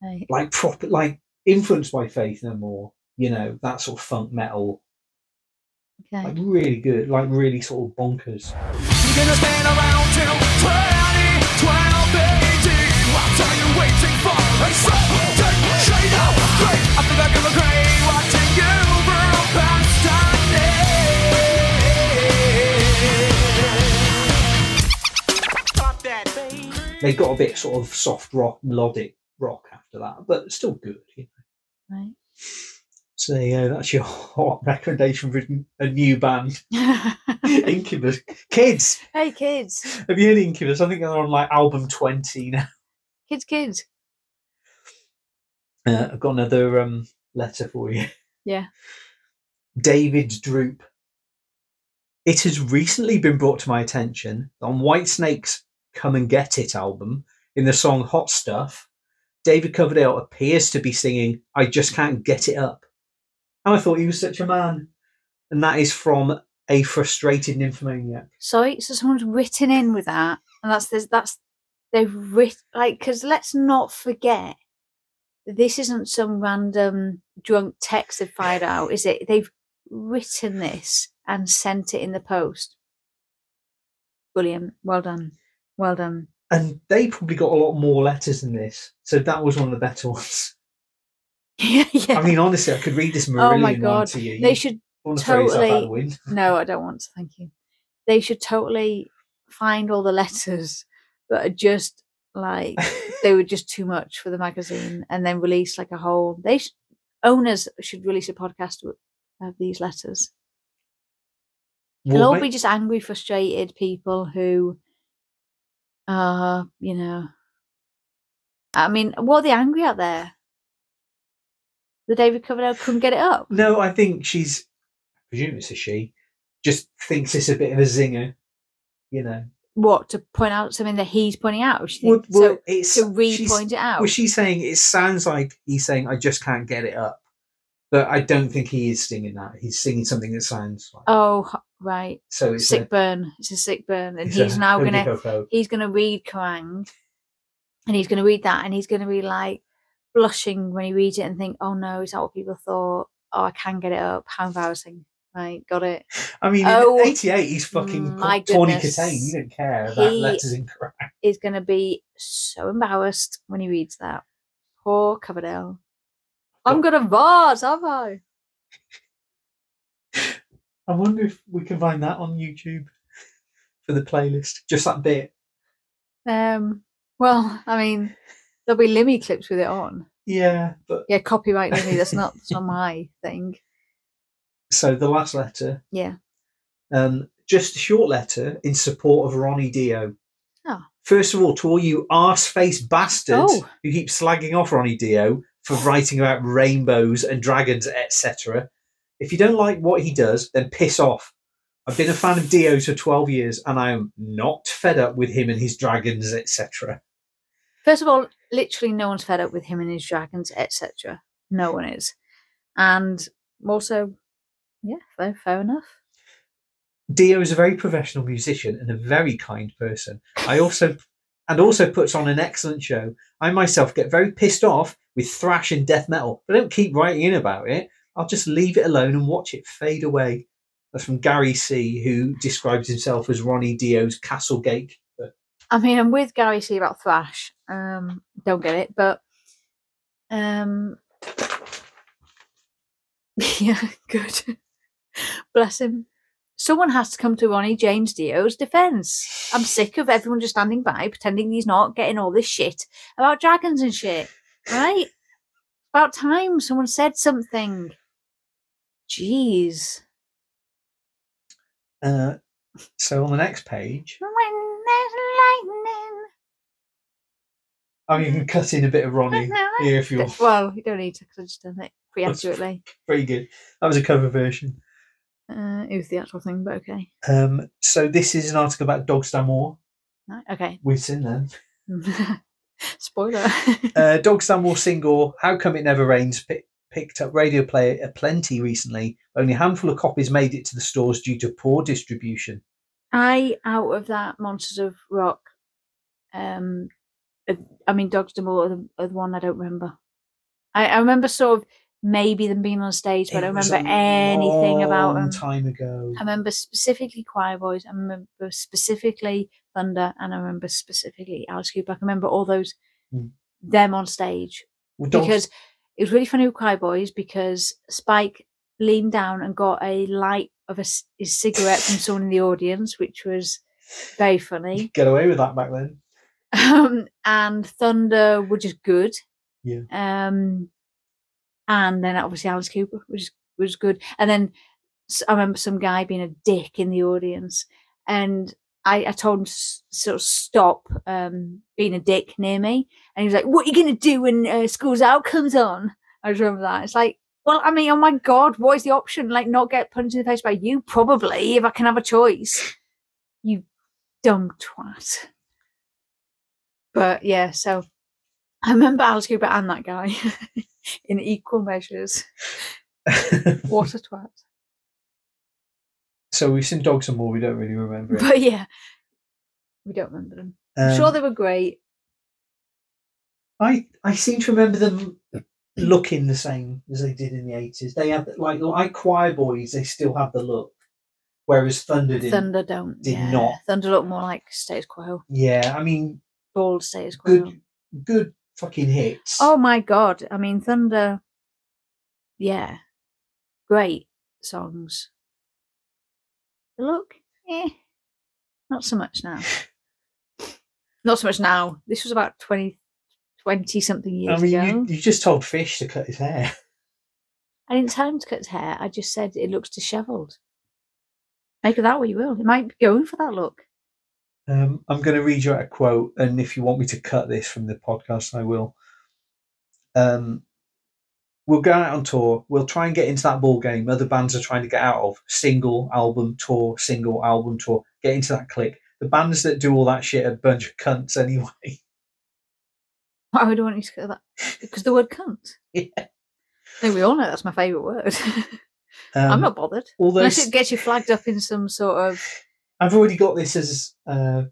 right. like proper, like influenced by Faith No More. You know that sort of funk metal Okay. like really good, like really sort of bonkers. They got a bit sort of soft rock, melodic rock after that, but still good. You know? Right. So there you go. That's your <laughs> hot recommendation for a new band, <laughs> Incubus. Kids, hey kids, have you heard Incubus? I think they're on like album twenty now. kids, kids. Uh, I've got another um, letter for you. Yeah. David Droop. It has recently been brought to my attention on Whitesnake's Come and Get It album, in the song Hot Stuff, David Coverdale appears to be singing I Just Can't Get It Up. And I thought he was such a man. And that is from a frustrated nymphomaniac. Sorry, so someone's written in with that, and that's that's they've written like because let's not forget this isn't some random drunk text they've fired out, is it? They've written this and sent it in the post. Brilliant, well done, well done. And they probably got a lot more letters than this. So that was one of the better ones. yeah, <laughs> yeah. I mean, honestly, I could read this oh Marillion my one god, to you. they should want to throw yourself out totally- <laughs> No, I don't want to. Thank you. They should totally find all the letters that are just like <laughs> they were just too much for the magazine, and then release like a whole. They sh- owners should release a podcast of these letters. They'll Well, all mate- be just angry, frustrated people who are, you know. I mean, what are they angry at there? The David Coverdale couldn't get it up. No, I think she's. I presume it's a she. Just thinks it's a bit of a zinger, you know. What to point out something that he's pointing out? She Well, well, so it's to re-point it out. Well, she's saying it sounds like he's saying I just can't get it up, but I don't think he is singing that. He's singing something that sounds like. Oh, right. so it's Sick a, burn. It's a sick burn, and he's now gonna he's gonna read Kerrang, and he's gonna read that, and he's gonna be like blushing when he reads it and think, "Oh no, is that what people thought? Oh, I can get it up. How embarrassing." Right, got it. I mean, Oh, in '88, he's fucking my Tawny. Kitaen. You don't care about He- letters incorrect. Is gonna be so embarrassed when he reads that. Poor Coverdale. I'm gonna vase, have I? I wonder if we can find that on YouTube for the playlist. Just that bit. Um. Well, I mean, there'll be Limmy clips with it on. Yeah, but Yeah, copyright Limmy. That's not that's not <laughs> my thing. So the last letter, Yeah. um, just a short letter in support of Ronnie Dio. Oh. First of all, to all you arse-faced bastards Oh. who keep slagging off Ronnie Dio for writing about rainbows and dragons, etc. If you don't like what he does, then piss off. I've been a fan of Dio's for 12 years and I am not fed up with him and his dragons, etc. First of all, literally no one's fed up with him and his dragons, etc. No one is. And also, yeah, fair, fair enough. Dio is a very professional musician and a very kind person. I also and also puts on an excellent show. I myself get very pissed off with thrash and death metal, but I don't keep writing in about it. I'll just leave it alone and watch it fade away. That's from Gary C, who describes himself as Ronnie Dio's Castlegate. But I mean, I'm with Gary C about thrash. Um, don't get it, but um, <laughs> yeah, good. Bless him. Someone has to come to Ronnie James Dio's defense. I'm sick of everyone just standing by pretending he's not getting all this shit about dragons and shit. Right? About time someone said something. Jeez. uh, so on the next page, When there's lightning. oh, you can cut in a bit of Ronnie here if you're Well, you don't need to because I just done it <laughs> preaccurately. very good. That was a cover version. Uh, it was the actual thing, but okay. Um, so this is an article about Dogs D'Amour. Right, Okay. We've seen them. <laughs> Spoiler. <laughs> Uh, Dogs D'Amour single "How Come It Never Rains" pi- picked up radio play a plenty recently. Only a handful of copies made it to the stores due to poor distribution. I out of that Monsters of Rock. Um, uh, I mean, Dogs D'Amour are the, are the one I don't remember. I, I remember sort of maybe them being on stage, but I don't remember anything about long them. Time ago. I remember specifically Quireboys. I remember specifically Thunder, and I remember specifically Alice Cooper. I can remember all those Mm. them on stage Well, because it was really funny with Quireboys because Spike leaned down and got a light of a his cigarette from someone in the audience, which was very funny. get away with that back then. <laughs> Um, and Thunder were just good. Yeah. Um, and then obviously Alice Cooper was was good. And then I remember some guy being a dick in the audience, and I, I told him to sort of stop um, being a dick near me. And he was like, "What are you gonna do when uh, school's out comes on?" I just remember that. It's like, well, I mean, oh my god, what is the option? Like, not get punched in the face by you? Probably, if I can have a choice. You dumb twat. But yeah, so I remember Alice Cooper and that guy <laughs> in equal measures. <laughs> What a twat. so we've seen Dogs D'Amour. We don't really remember it. But yeah, we don't remember them. I'm sure Um, they were great. I I seem to remember them looking the same as they did in the eighties. They had like like Quireboys. They still have the look, whereas Thunder didn't. Thunder don't. did yeah. not. Thunder look more like status quo. Yeah, I mean, Bald status quo. good good fucking hits. Oh my god. I mean, Thunder. Yeah. Great songs. The look, eh. Not so much now. <laughs> Not so much now. This was about 20, 20 something years I mean, ago. you, you just told Fish to cut his hair. I didn't tell him to cut his hair. I just said it looks dishevelled. Make of that what you will. It might be going for that look. Um, I'm going to read you out a quote, and if you want me to cut this from the podcast, I will. Um, we'll go out on tour. We'll try and get into that ball game other bands are trying to get out of. Single album tour, single album tour. Get into that click. The bands that do all that shit are a bunch of cunts anyway. Why would I want you to cut that? Because the word cunt. <laughs> Yeah. I think we all know that's my favourite word. <laughs> I'm Um, not bothered. Although Unless it gets you flagged up in some sort of I've already got this as uh,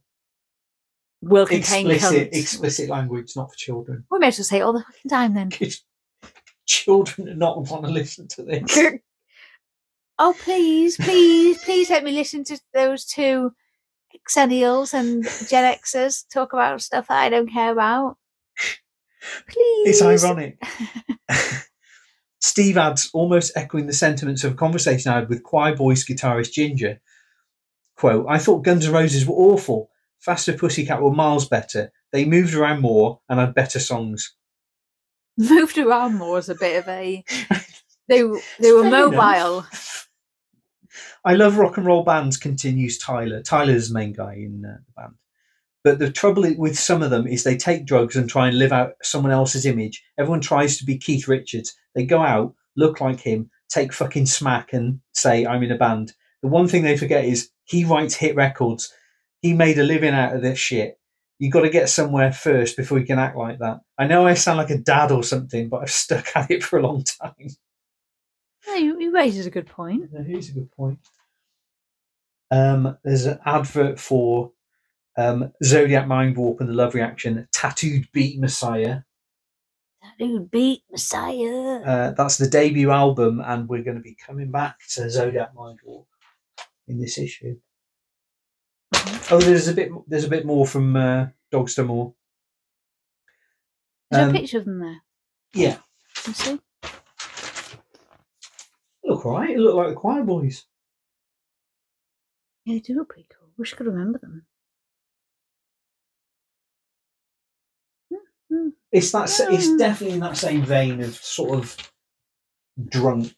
contain explicit explicit language, not for children. we may as well say it all the fucking time then. children do not want to listen to this. <laughs> oh please, please, please let me listen to those two Xennials and Gen Xers talk about stuff that I don't care about. Please. It's ironic. <laughs> Steve adds, almost echoing the sentiments of a conversation I had with Quireboys guitarist Ginger. Quote, I thought Guns N' Roses were awful. Faster Pussycat were miles better. They moved around more and had better songs. Moved around more as a bit of a. <laughs> They they were mobile. I love rock and roll bands, continues Tyler. Tyler's the main guy in uh, the band. But the trouble with some of them is they take drugs and try and live out someone else's image. Everyone tries to be Keith Richards. They go out, look like him, take fucking smack and say, I'm in a band. The one thing they forget is he writes hit records. He made a living out of this shit. You got to get somewhere first before you can act like that. I know I sound like a dad or something, but I've stuck <laughs> at it for a long time. Yeah, he he raises a good point. No, here's a good point. Um, there's an advert for um, Zodiac Mindwarp and the Love Reaction, Tattooed Beat Messiah. Tattooed beat Messiah. Uh, that's the debut album, and we're going to be coming back to Zodiac Mindwarp in this issue. Oh, there's a bit. There's a bit more from uh, Dogs D'Amour. Is there um, a picture of them there? Yeah, You see? look right. It looked like the Quireboys. Yeah, they do look pretty cool. Wish I could remember them. Hmm. It's that. s It's definitely in that same vein of sort of drunk,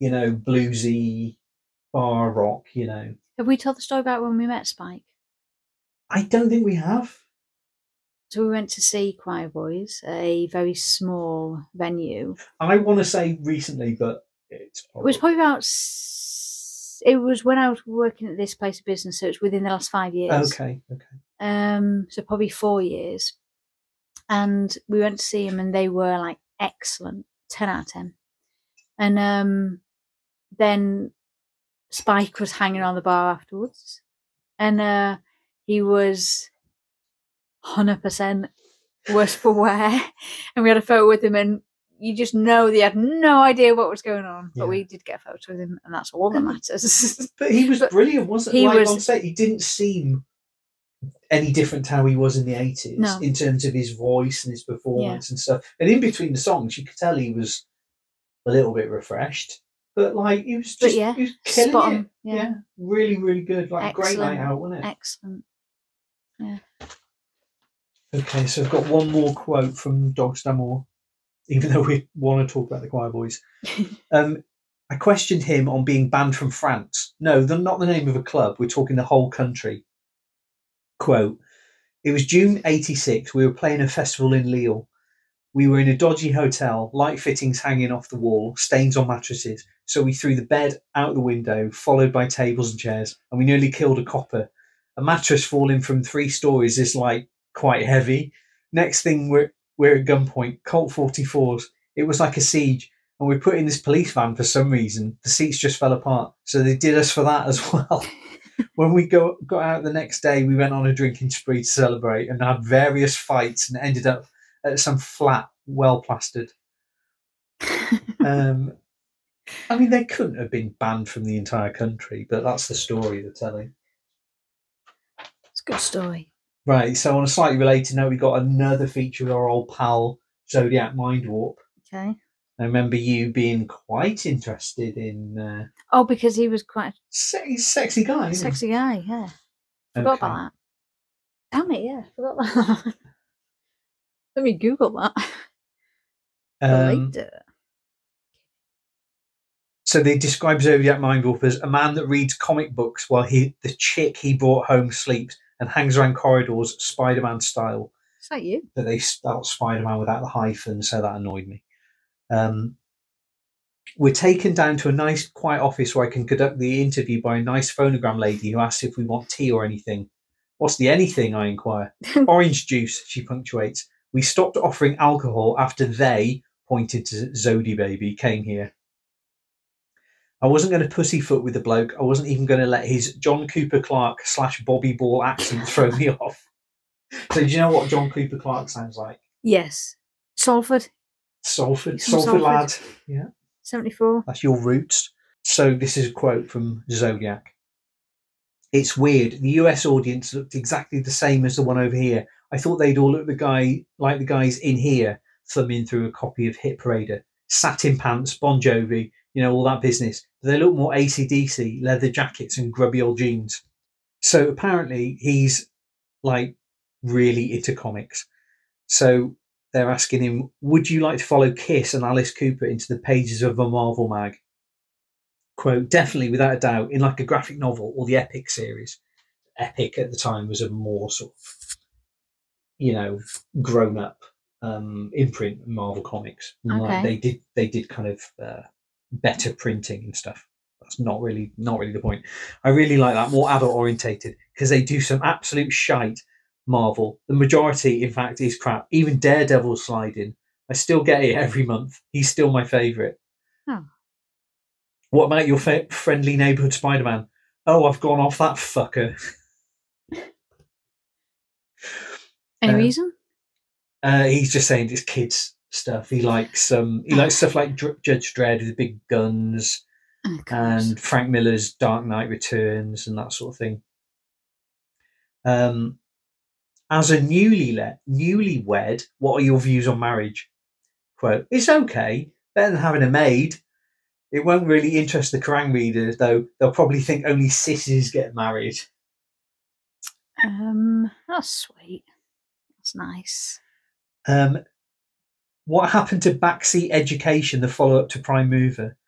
you know, bluesy bar rock. You know, Have we told the story about when we met Spike? I don't think we have. So we went to see Quireboys a very small venue. I want to say recently, but it's It was probably about. It was when I was working at this place of business, so it's within the last five years. okay. Okay. um so probably four years and we went to see them and they were like excellent 10 out of 10 and um then spike was hanging on the bar afterwards and uh he was 100% worse for wear <laughs> and we had a photo with him and you just know they had no idea what was going on Yeah. but we did get a photo with him and that's all that matters <laughs> But he was But brilliant, wasn't he he? Like was- on set, he didn't seem any different to how he was in the eighties No. in terms of his voice and his performance and stuff. And in between the songs, you could tell he was a little bit refreshed, but like he was just yeah, he was killing spot it. on. Yeah. really, really good. Like a great night Excellent. out, wasn't it? Excellent. Yeah. Okay, so I've got one more quote from Dogs D'Amour, even though we want to talk about the Quireboys. <laughs> um, I questioned him on being banned from France. No, the, not the name of a club. We're talking the whole country. Quote, it was June 86. We were playing a festival in Lille. We were in a dodgy hotel, light fittings hanging off the wall, stains on mattresses. So we threw the bed out the window, followed by tables and chairs, and we nearly killed a copper. A mattress falling from three stories is like quite heavy. Next thing we're we're at gunpoint, Colt 44s. It was like a siege, and we put in this police van for some reason. The seats just fell apart, so they did us for that as well. <laughs> when we go got out the next day, we went on a drinking spree to celebrate and had various fights, and ended up some flat, well plastered. <laughs> um, I mean, they couldn't have been banned from the entire country, but that's the story they're telling. It's a good story. Right. So on a slightly related note, we got another feature with our old pal Zodiac Mindwarp. Okay. I remember you being quite interested in uh, Oh, because he was quite se- sexy guy. a isn't he? sexy guy. Yeah. Forgot Okay. about that. Damn it! Yeah, forgot about that. <laughs> Let me Google that. <laughs> Um, later. so they describe Zodiac Mindwarp as a man that reads comic books while he the chick he brought home sleeps and hangs around corridors Spider-Man style. Is that you? But they spelled Spider-Man without the hyphen, so that annoyed me. Um, we're taken down to a nice, quiet office where I can conduct the interview by a nice phonogram lady who asks if we want tea or anything. What's the anything? I inquire. <laughs> Orange juice, she punctuates. We stopped offering alcohol after they, pointed to Zodi Baby, came here. I wasn't going to pussyfoot with the bloke. I wasn't even going to let his John Cooper Clarke slash Bobby Ball accent <laughs> throw me off. So, do you know what John Cooper Clarke sounds like? Yes. Salford, Salford, Salford, Salford. lad. Yeah, seventy-four. that's your roots. So this is a quote from Zodiac. It's weird. The US audience looked exactly the same as the one over here. I thought they'd all look the guy like the guys in here, thumbing through a copy of Hit Parader, satin pants, Bon Jovi, you know, all that business. But they look more ACDC, leather jackets and grubby old jeans. So apparently he's like really into comics. So they're asking him, Would you like to follow Kiss and Alice Cooper into the pages of a Marvel mag? Quote, definitely, without a doubt, in like a graphic novel or the Epic series. Epic at the time was a more sort of, you know, grown up um, imprint Marvel Comics. And, like, they did they did kind of uh, better printing and stuff. That's not really not really the point. I really like that more adult orientated because they do some absolute shite Marvel. The majority, in fact, is crap. Even Daredevil sliding. I still get it every month. He's still my favourite. Oh. What about your fa- friendly neighbourhood Spider Man? Oh, I've gone off that fucker. <laughs> Any Um, reason? Uh, he's just saying it's kids stuff. He likes um, he likes stuff like Dr- Judge Dredd with the big guns Oh, and Frank Miller's Dark Knight Returns and that sort of thing. Um, as a newly le- newlywed, what are your views on marriage? Quote: It's okay, better than having a maid. It won't really interest the Kerrang readers, though. They'll probably think only sissies get married. Um, that's sweet. That's nice. Um, what happened to Backseat Education, the follow up to Prime Mover?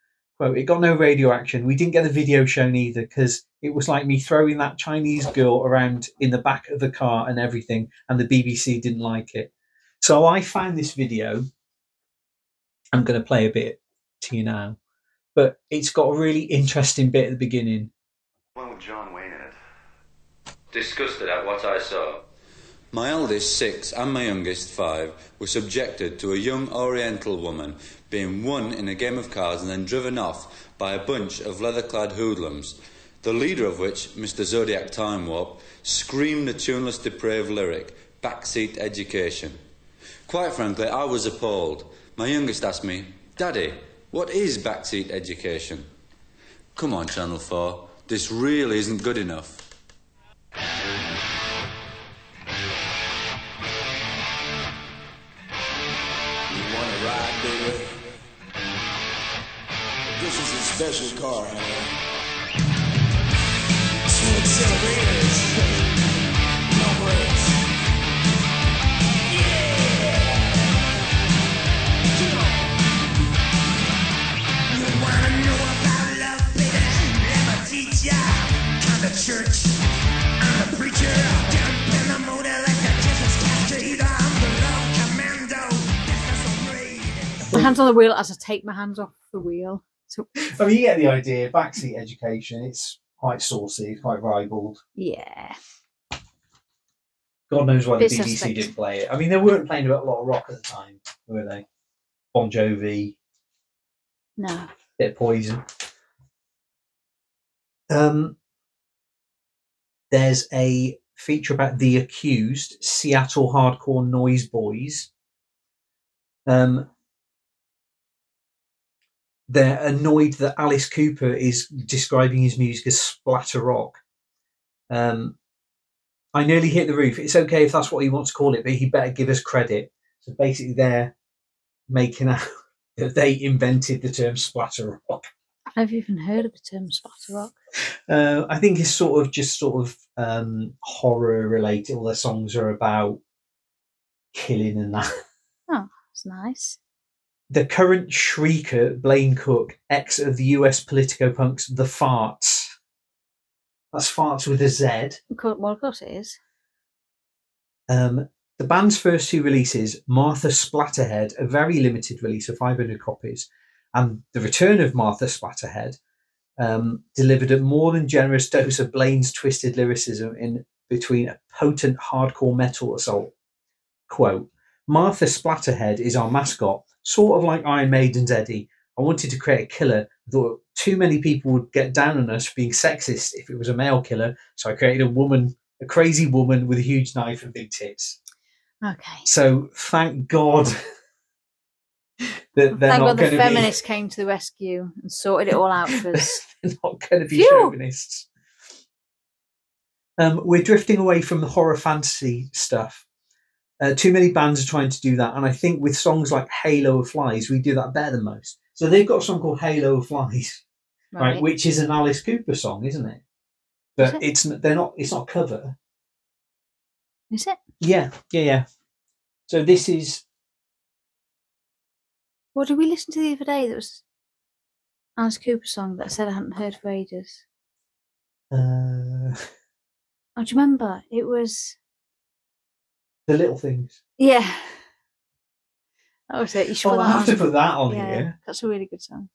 Well, it got no radio action. We didn't get the video shown either because it was like me throwing that Chinese girl around in the back of the car and everything, and the BBC didn't like it. So I found this video. I'm going to play a bit to you now, but it's got a really interesting bit at the beginning. One with John Wayne in it. Disgusted at what I saw. My eldest, six, and my youngest, five, were subjected to a young Oriental woman being won in a game of cards and then driven off by a bunch of leather clad hoodlums, the leader of which, Mr. Zodiac Time Warp, screamed the tuneless, depraved lyric, Backseat Education. Quite frankly, I was appalled. My youngest asked me, Daddy, what is backseat education? Come on, Channel 4, this really isn't good enough. There's your car, honey. Smooth accelerators. No brakes. Church. I'm the preacher. Jump in the motor like a Jesus. I'm the love commando. My hands on the wheel as I take my hands off the wheel. <laughs> I mean, you get the idea. Backseat education. It's quite saucy, it's quite ribald. yeah, God knows why the BBC suspect. didn't play it. I mean, they weren't playing a lot of rock at the time, were they? Bon Jovi, no. bit of poison. Um, there's a feature about the accused Seattle hardcore noise boys. Um, they're annoyed that Alice Cooper is describing his music as splatter rock. Um, I nearly hit the roof. It's okay if that's what he wants to call it, but he better give us credit. So basically, they're making out <laughs> that they invented the term splatter rock. I've even heard of the term splatter rock. Uh, I think it's sort of just sort of um, horror related. All their songs are about killing and that. Oh, it's nice. The current shrieker, Blaine Cook, ex of the US Politico punks, The Farts. That's Farts with a Z. Well, of course it is. Um, the band's first two releases, Martha Splatterhead, a very limited release of 500 copies, and The Return of Martha Splatterhead, um, delivered a more than generous dose of Blaine's twisted lyricism in between a potent hardcore metal assault. Quote, Martha Splatterhead is our mascot, sort of like Iron Maiden's Eddie. I wanted to create a killer. I thought too many people would get down on us for being sexist if it was a male killer, so I created a woman, a crazy woman with a huge knife and big tits. Okay. So thank God <laughs> that they're Thank not God the going to be feminists came to the rescue and sorted it all out for <laughs> us. they're not going to be Phew. chauvinists. Um, we're drifting away from the horror fantasy stuff. Uh, too many bands are trying to do that, and I think with songs like Halo of Flies, we do that better than most. So they've got a song called Halo of Flies, right, <laughs> Right. which is an Alice Cooper song, isn't it? But it? it's they're not. It's not cover. Is it? Yeah, yeah, yeah. So this is What did we listen to the other day that was Alice Cooper song that I said I hadn't heard for ages? uh, <laughs> Oh, do you remember? It was the little things. yeah. That was it. You should Oh, I have on. to put that on yeah, here. that's a really good song.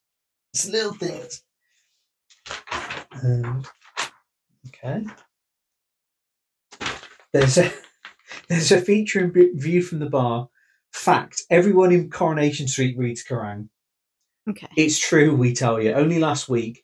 It's little things. Um, okay. There's a <laughs> there's a feature in view from the bar. Fact: Everyone in Coronation Street reads Kerrang. Okay. It's true, we tell you. Only last week,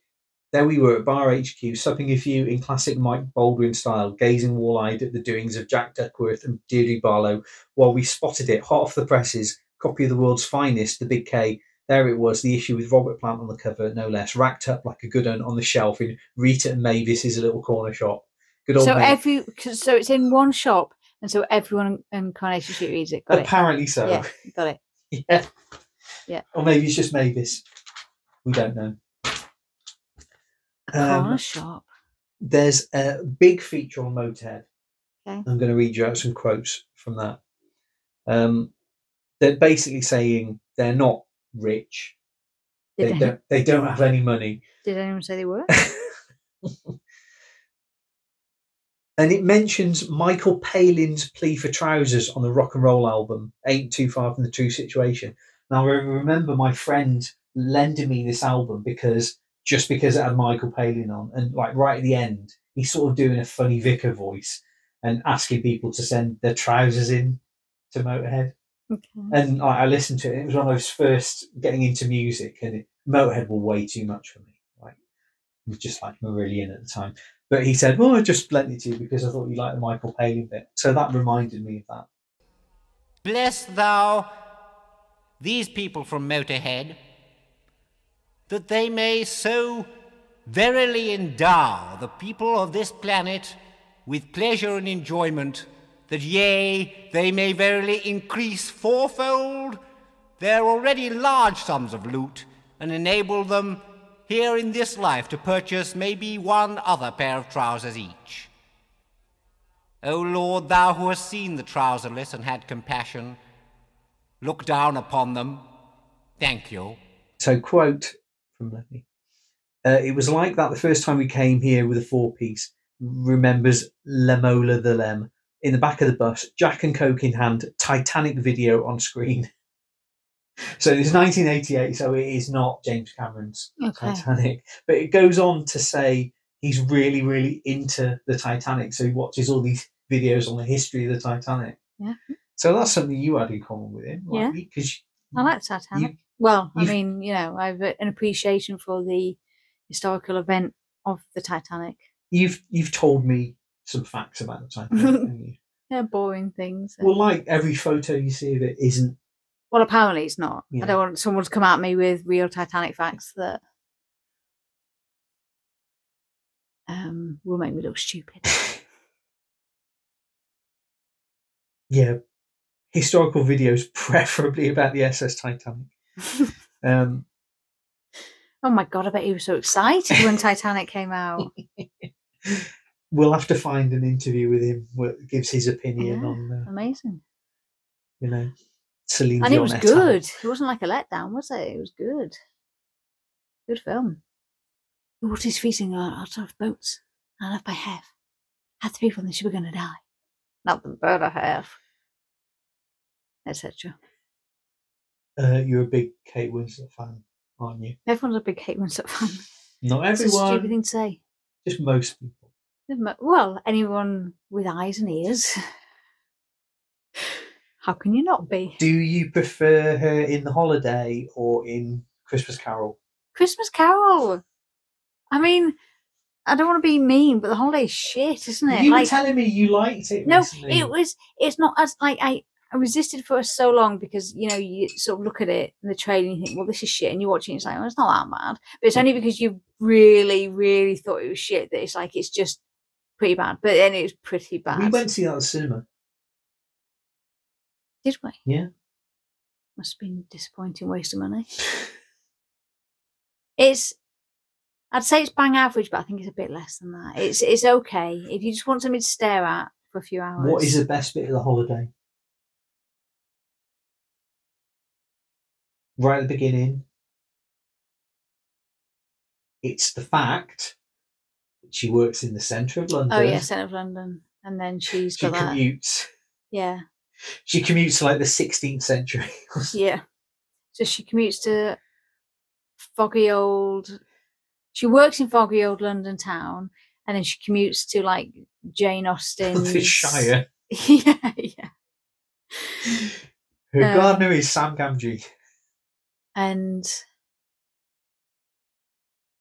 there we were at Bar HQ, supping a few in classic Mike Baldwin style, gazing wall-eyed at the doings of Jack Duckworth and Deirdre Barlow, while we spotted it hot off the presses. Copy of the world's finest, the Big K. There it was, the issue with Robert Plant on the cover, no less, racked up like a good one on the shelf in Rita and Mavis's little corner shop. Good old So mate. every so it's in one shop, and so everyone in Coronation Street reads it. Got it. Apparently so. Yeah, got it. <laughs> Yeah. Yeah. Or maybe it's just Mavis. We don't know. A Um, shop. there's a big feature on Motorhead. Okay. I'm going to read you out some quotes from that. Um, they're basically saying they're not rich. Did, They don't, they don't have any money. did anyone say they were? <laughs> and it mentions Michael Palin's plea for trousers on the rock and roll album, Ain't Too Far from the True Situation. Now, I remember my friend lending me this album because just because it had Michael Palin on, and like right at the end, he's sort of doing a funny vicar voice and asking people to send their trousers in to Motorhead. Okay. And I, I listened to it. It was when I was first getting into music, and it, Motorhead were way too much for me. Like, it was just like Marillion at the time. But he said, "Well, I just lent it to you because I thought you liked the Michael Palin bit." So that reminded me of that. Bless thou these people from Motorhead, that they may so verily endow the people of this planet with pleasure and enjoyment, that yea, they may verily increase fourfold their already large sums of loot, and enable them here in this life to purchase maybe one other pair of trousers each. O Lord, thou who hast seen the trouserless and had compassion, look down upon them. Thank you. So, quote from Lemmy. Uh, it was like that the first time we came here with a four piece. Remembers Lemola the Lem. In the back of the bus, Jack and Coke in hand, Titanic video on screen. <laughs> So it's 1988, so it is not James Cameron's Okay. Titanic. But it goes on to say he's really, really into the Titanic. So he watches all these videos on the history of the Titanic. Yeah. So that's something you had in common with him. Yeah. Because I like Titanic. you, well, I you've- mean, you know, I've an appreciation for the historical event of the Titanic. you've you've told me some facts about the Titanic. <laughs> haven't you? They're boring things. Well, like every photo you see of it isn't. Well, apparently it's not. Yeah. I don't want someone to come at me with real Titanic facts that um, will make me look stupid. <laughs> Yeah, historical videos, <laughs> preferably about the SS Titanic. <laughs> Um, oh my god! I bet he was so excited when <laughs> Titanic came out. we'll have to find an interview with him where gives his opinion Yeah. on, uh, Amazing, you know, Celine and it was good. It wasn't like a letdown, was it? It was good. Good film. The water's freezing out of boats. I left by half. Had the people and she were going to die. Not the better half. Etc. Uh, you're a big Kate Winslet fan, aren't you? Everyone's a big Kate Winslet fan. Not It's a stupid thing to say. just most people. Well, anyone with eyes and ears. <laughs> How can you not be? Do you prefer her in The Holiday or in Christmas Carol? Christmas Carol. I mean, I don't want to be mean, but the holiday's shit, isn't it? You were telling me you liked it. no, recently. it was. It's not as like I. I resisted for so long because you know you sort of look at it in the trailer and you think, well, this is shit, and you watch it and it's like, well, it's not that bad. But it's only because you really, really thought it was shit that it's like it's just pretty bad. But then it was pretty bad. We went to see that at the cinema. Did we? Yeah. Must have been disappointing waste of money. It's I'd say it's bang average, but I think it's a bit less than that. It's it's okay. If you just want something to stare at for a few hours. What is the best bit of the holiday? Right at the beginning, it's the fact that she works in the centre of London. Oh yeah, centre of London. And then she's She got that commutes. Yeah. She commutes to like the 16th century. <laughs> Yeah. So she commutes to foggy old she works in foggy old London town and then she commutes to like Jane <laughs> Austen. the Shire. <laughs> yeah, yeah. Her Um, gardener is Sam Gamgee. And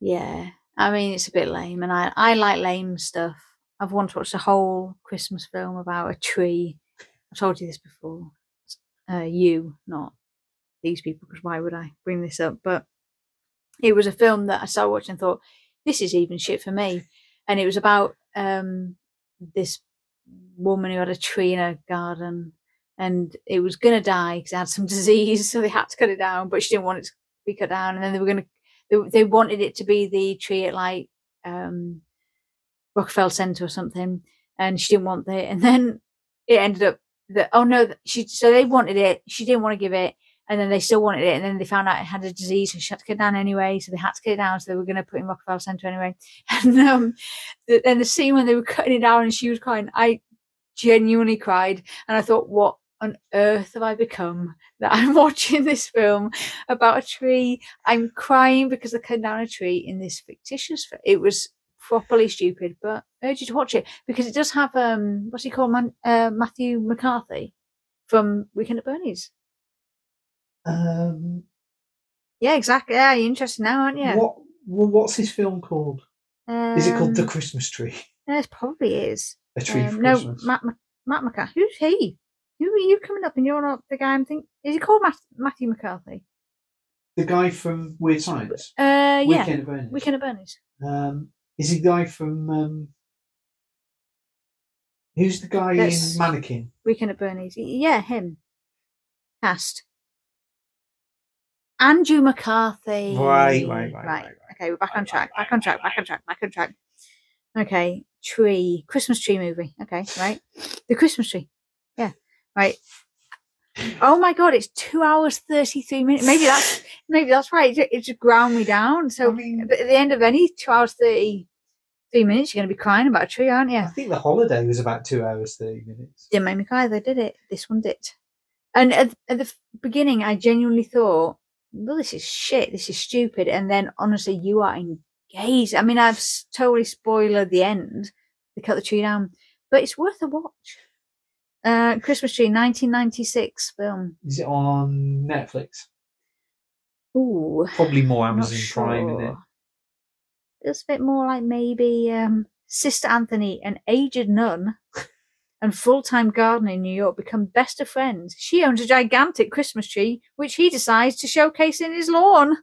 yeah i mean it's a bit lame and i i like lame stuff. I've once watched a whole christmas film about a tree. I've told you this before. Uh you not these people because why would i bring this up? But it was a film that i started watching and thought this is even shit for me. And it was about um this woman who had a tree in her garden and it was going to die because it had some <laughs> disease, so they had to cut it down. But she didn't want it to be cut down, and then they were going to. They, they wanted it to be the tree at like um, Rockefeller Center or something, and she didn't want it. And then it ended up that oh no, she so they wanted it, she didn't want to give it, and then they still wanted it, and then they found out it had a disease, so she had to cut it down anyway. So they had to cut it down, so they were going to put it in Rockefeller Center anyway. <laughs> And um, the, the scene when they were cutting it down and she was crying, I genuinely cried, and I thought, what on earth have I become that I'm <laughs> watching this film about a tree? I'm crying because they cut down a tree in this fictitious. fi- It was properly stupid, but I urge you to watch it because it does have um, what's he called, Man, uh, Matthew McCarthy from Weekend at Bernie's. Um, Yeah, exactly. Yeah, you're interested now, aren't you? What? Well, what's his film called? Is it called The Um, Christmas Tree? yeah, it probably is. A Tree Um, for no, Christmas. Matt, Matt McCarthy. Who's he? Who are you coming up and you're not the guy I'm thinking? Is he called Matt, Matthew McCarthy? the guy from Weird Science. Uh, yeah. Weekend at Bernie's. Weekend at Bernie's. Um, is he the guy from? Um, who's the guy That's- in Mannequin? Weekend at Bernie's. Y- Yeah, him. Cast. Andrew McCarthy. Right, right, right, right, right. Okay, we're back on track. Back on track. Back on track. Back on track. Okay, tree, Christmas tree movie. Okay, right. The Christmas tree. Right. Oh my god, it's two hours thirty three minutes. Maybe that's maybe that's right. It, it just ground me down. So, I mean- but at the end of any two hours thirty three minutes, you're going to be crying about a tree, aren't you? I think the holiday was about two hours thirty minutes. didn't make me cry though, did it? This one did. And at, at the beginning, I genuinely thought, well, this is shit. This is stupid. And then, honestly, you are engaged. I mean, I've totally spoiled the end. They cut the tree down, but it's worth a watch. Uh, Christmas Tree, 1996 film. Is it on Netflix? Ooh, Probably more Amazon Prime in it. sure. Feels a bit more like maybe um, Sister Anthony, an aged nun and full time gardener in New York, become best of friends. She owns a gigantic Christmas tree, which he decides to showcase in his lawn.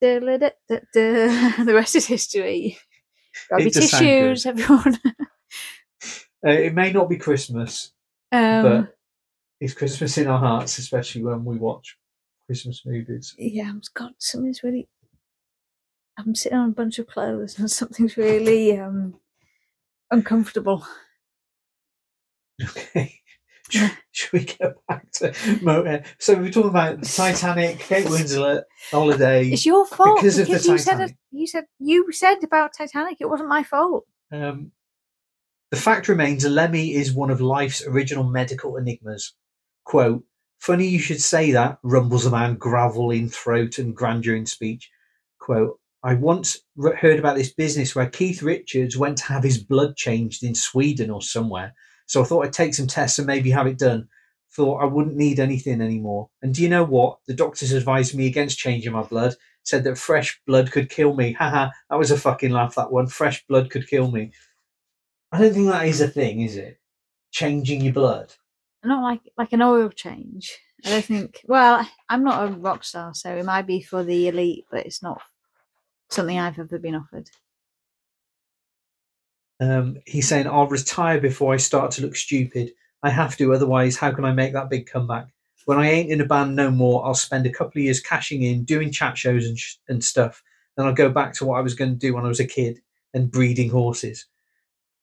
Da-la-da-da-da. <laughs> The rest is history. Grab your does sound good. tissues, everyone. <laughs> Uh, it may not be Christmas, um, but it's Christmas in our hearts, especially when we watch Christmas movies. yeah, I've got something's really. I'm sitting on a bunch of clothes and <laughs> something's really um, uncomfortable. Okay. <laughs> Should we get back to Motorhead? So we were talking about Titanic, Kate Winslet, holiday. It's your fault Because of the you said Titanic. it, you said you said about Titanic. It wasn't my fault. Um, the fact remains, Lemmy is one of life's original medical enigmas. Quote, funny you should say that, rumbles a man, gravel in throat and grandeur in speech. Quote, I once heard about this business where Keith Richards went to have his blood changed in Sweden or somewhere. So I thought I'd take some tests and maybe have it done. Thought I wouldn't need anything anymore. And do you know what? The doctors advised me against changing my blood. Said that fresh blood could kill me. Haha, that was a fucking laugh, that one. Fresh blood could kill me. I don't think that is a thing, is it? Changing your blood. Not like like an oil change. I don't think. Well, I'm not a rock star, so it might be for the elite, but it's not something I've ever been offered. Um, he's saying, I'll retire before I start to look stupid. I have to, otherwise, how can I make that big comeback? When I ain't in a band no more, I'll spend a couple of years cashing in, doing chat shows and, sh- and stuff. Then I'll go back to what I was going to do when I was a kid and breeding horses.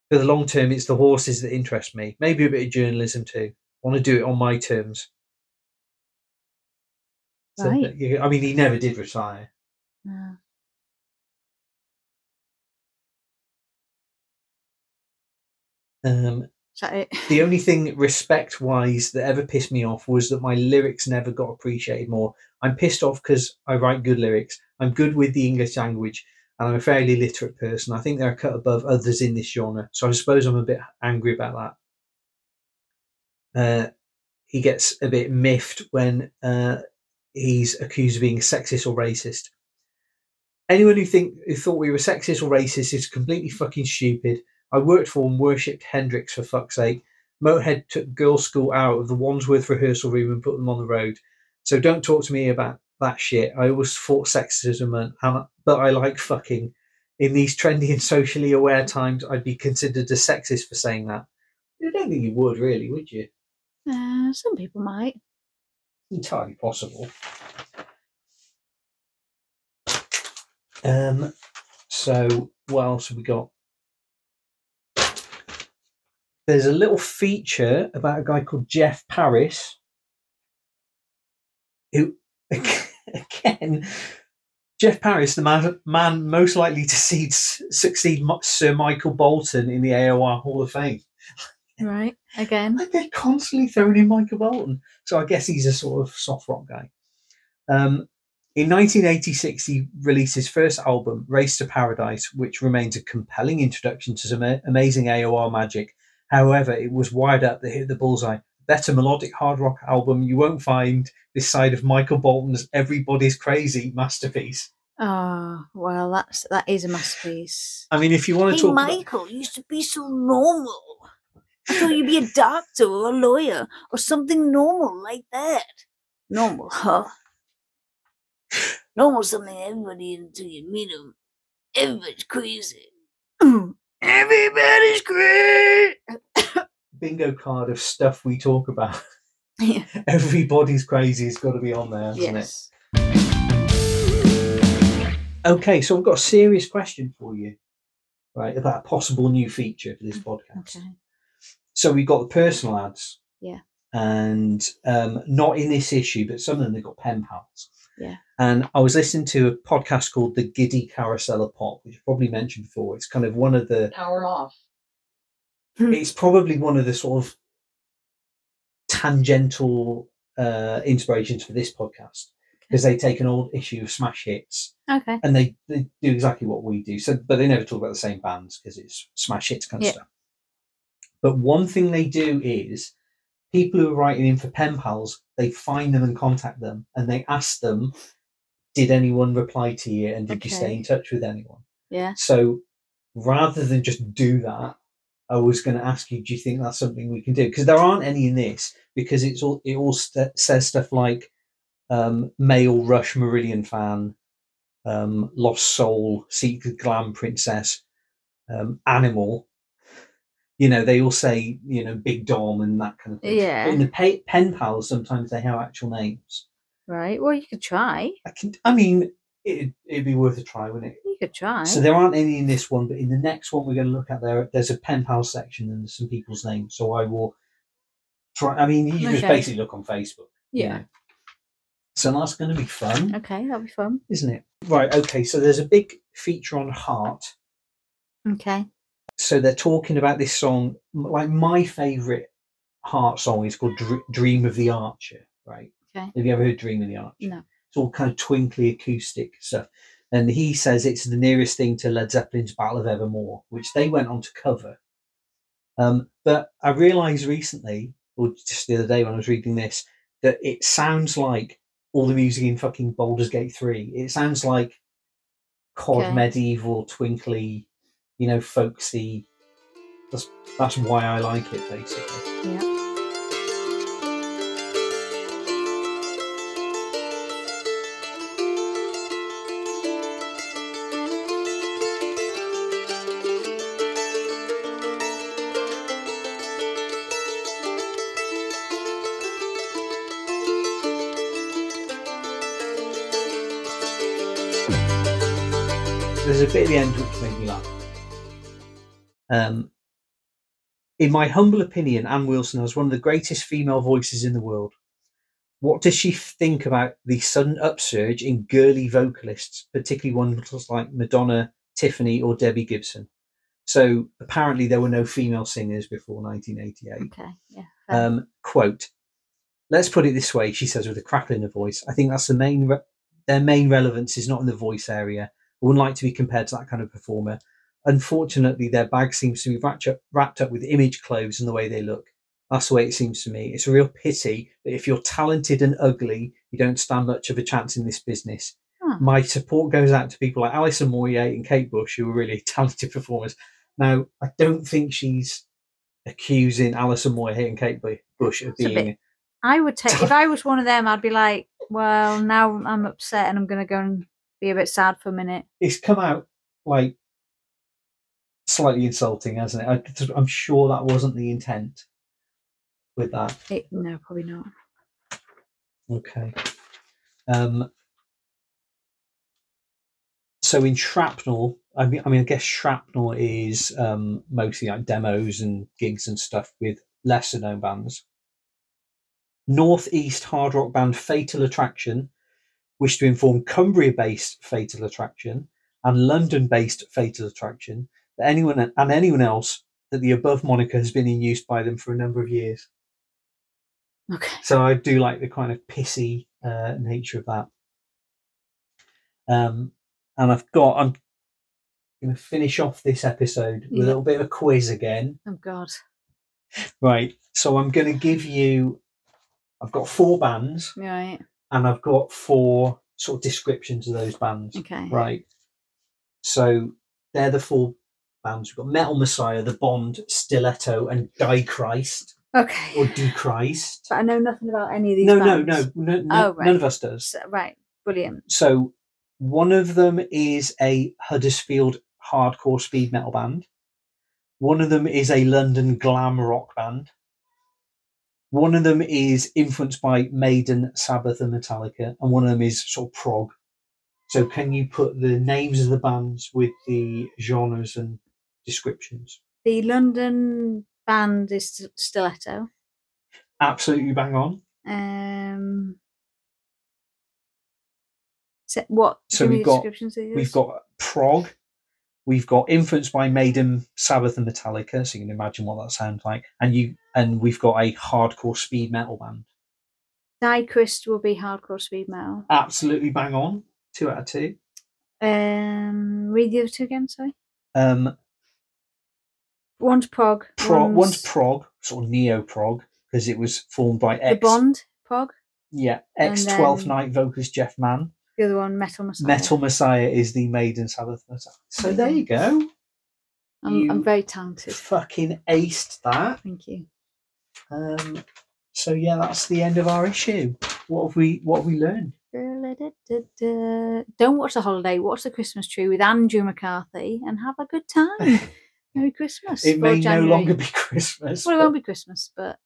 For the long term, it's the horses that interest me. Maybe a bit of journalism too. I want to do it on my terms. So, Right. I mean, he never did retire. No. Um, Is that it? the only thing respect wise that ever pissed me off was that my lyrics never got appreciated more. I'm pissed off because I write good lyrics. I'm good with the English language and I'm a fairly literate person. I think they're cut above others in this genre. So I suppose I'm a bit angry about that. Uh, he gets a bit miffed when uh, he's accused of being sexist or racist. Anyone who think who thought we were sexist or racist is completely fucking stupid. I worked for and worshipped Hendrix for fuck's sake. Motorhead took Girlschool out of the Wandsworth rehearsal room and put them on the road. So don't talk to me about that shit. I always fought sexism, and but I like fucking. In these trendy and socially aware times, I'd be considered a sexist for saying that. I don't think you would, really, would you? Uh, some people might. entirely possible. Um, so what else have we got? There's a little feature about a guy called Jeff Paris, who, <laughs> again, Jeff Paris, the man, man most likely to succeed, succeed Sir Michael Bolton in the AOR Hall of Fame. Right. Again. Like they're constantly throwing in Michael Bolton. So I guess he's a sort of soft rock guy. Um, in 1986, he released his first album, Race to Paradise, which remains a compelling introduction to some amazing AOR magic. However, it was wired up that hit the bullseye. Better melodic hard rock album you won't find this side of Michael Bolton's Everybody's Crazy masterpiece. Oh well, that's that is a masterpiece. I mean, if you want to Hey, talk Michael, you used to be so normal. I thought you'd be a doctor or a lawyer or something normal like that. Normal, huh? Normal something everybody until you meet him. Everybody's crazy. <clears throat> Everybody's crazy. Bingo card of stuff we talk about, <laughs> Yeah. Everybody's Crazy has got to be on there, hasn't it? Yes. Okay, so I've got a serious question for you, right, about a possible new feature for this podcast. Okay. So we've got the personal ads. Yeah. And um, not in this issue, but some of them they've got pen pals. Yeah. And I was listening to a podcast called The Giddy Carousel of Pop, which I've probably mentioned before. It's kind of one of the Power off. It's probably one of the sort of tangential uh, inspirations for this podcast because they take an old issue of smash hits Okay. and they, they do exactly what we do. So, but they never talk about the same bands because it's smash hits kind of Yeah. stuff. But one thing they do is people who are writing in for pen pals, they find them and contact them, and they ask them, "Did anyone reply to you, and did you stay in touch with anyone?" Yeah. So, rather than just do that, I was going to ask you, do you think that's something we can do? Because there aren't any in this because it's all it all st- says stuff like um, male Rush Marillion fan, um, Lost Soul, Secret Glam Princess, um, Animal. You know, they all say you know Big Dom and that kind of thing. Yeah. But in the pa- pen pals, sometimes they have actual names. Right. Well, you could try. I can. I mean, it, it'd be worth a try, wouldn't it? You could try. So there aren't any in this one, but in the next one we're going to look at there, there's a pen pal section and there's some people's names. So I will try. I mean, you just basically look on Facebook. you Yeah. know. So that's going to be fun, Okay, that'll be fun. isn't it? Right. Okay. So there's a big feature on Heart. Okay. So they're talking about this song. Like my favorite Heart song is called Dr- "Dream of the Archer." Right. Okay. Have you ever heard "Dream of the Archer"? No. It's all kind of twinkly acoustic stuff. And he says it's the nearest thing to Led Zeppelin's Battle of Evermore, which they went on to cover. Um, but I realised recently, or just the other day when I was reading this, that it sounds like all the music in fucking Baldur's Gate 3. It sounds like COD Okay. medieval, twinkly, you know, folksy. That's, that's why I like it, basically. Yeah. Bit at the end which made me laugh. Um, in my humble opinion, Ann Wilson has one of the greatest female voices in the world. What does she think about the sudden upsurge in girly vocalists, particularly ones like Madonna, Tiffany, or Debbie Gibson? So apparently there were no female singers before 1988. Okay. Yeah. Um, quote, let's put it this way, she says with a crackle in her voice. I think that's the main, re- their main relevance is not in the voice area. I wouldn't like to be compared to that kind of performer. Unfortunately, their bag seems to be wrapped up, wrapped up with image clothes and the way they look. That's the way it seems to me. It's a real pity that if you're talented and ugly, you don't stand much of a chance in this business. Huh. My support goes out to people like Alison Moyet and Kate Bush, who are really <laughs> talented performers. Now, I don't think she's accusing Alison Moyet and Kate Bush of being. I would take if <laughs> I was one of them. I'd be like, well, now I'm upset and I'm going to go and be a bit sad for a minute. It's come out like slightly insulting, hasn't it? I, I'm sure that wasn't the intent with that. It, no, probably not. Okay. Um, so in shrapnel, I mean, I mean, I guess shrapnel is um, mostly like demos and gigs and stuff with lesser known bands. Northeast hard rock band Fatal Attraction wish to inform Cumbria-based Fatal Attraction and London-based Fatal Attraction that anyone and anyone else that the above moniker has been in use by them for a number of years. Okay. So I do like the kind of pissy uh, nature of that. Um, and I've got, I'm going to finish off this episode with Yeah. a little bit of a quiz again. Oh God. Right. So I'm going to give you, I've got four bands Right. And I've got four sort of descriptions of those bands. Okay. Right. So they're the four bands. We've got Metal Messiah, The Bond, Stiletto, and Die Christ Okay. or Die Christ. But I know nothing about any of these. No, no, no, no, no Oh, right. none of us does. So- right. Brilliant. So one of them is a Huddersfield hardcore speed metal band. One of them is a London glam rock band. One of them is influenced by Maiden, Sabbath, and Metallica, and one of them is sort of prog. So can you put the names of the bands with the genres and descriptions? The London band is Stiletto. Absolutely bang on. Um, so what? So we've got- We've got prog. We've got influenced by Maiden, Sabbath, and Metallica. So you can imagine what that sounds like. And you and we've got a hardcore speed metal band. Die Christ will be hardcore speed metal. Absolutely bang on. Two out of two. Um, read the other two again. Sorry. Um, One's prog. pro, one's, one's prog, sort of neo prog, because it was formed by the ex. Bond prog. Yeah, ex 12th then- Night vocalist Geoff Mann. The other one, Metal Messiah. Metal Messiah is the Maiden Sabbath Messiah. So there you go. I'm, you- I'm very talented. Fucking aced that. Thank you. Um, so yeah, that's the end of our issue. What have we What have we learned? Don't watch the holiday. Watch the Christmas tree with Andrew McCarthy and have a good time. <laughs> Merry Christmas. It may no longer be <laughs> Christmas. Well, it won't be Christmas, but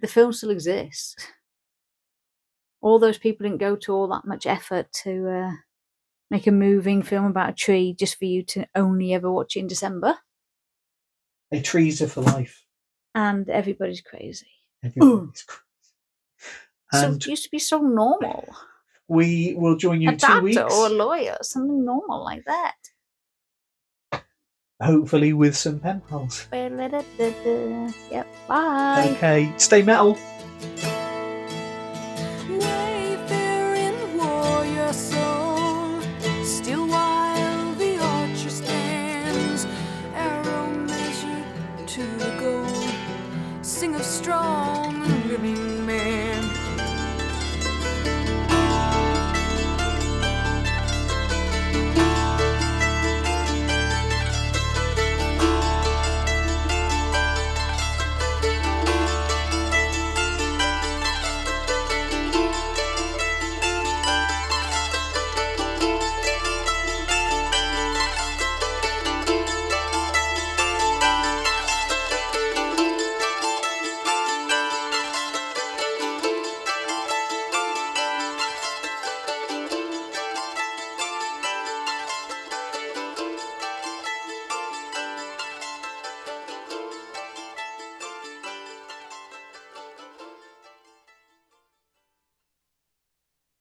the film still exists. <laughs> All those people didn't go to all that much effort to uh, make a moving film about a tree just for you to only ever watch in December. A trees are for life. And everybody's crazy. Everybody's crazy. So it used to be so normal. we will join you a in two doctor weeks, or a lawyer, something normal like that. hopefully with some pen pals. Yep. Bye. Okay, stay metal.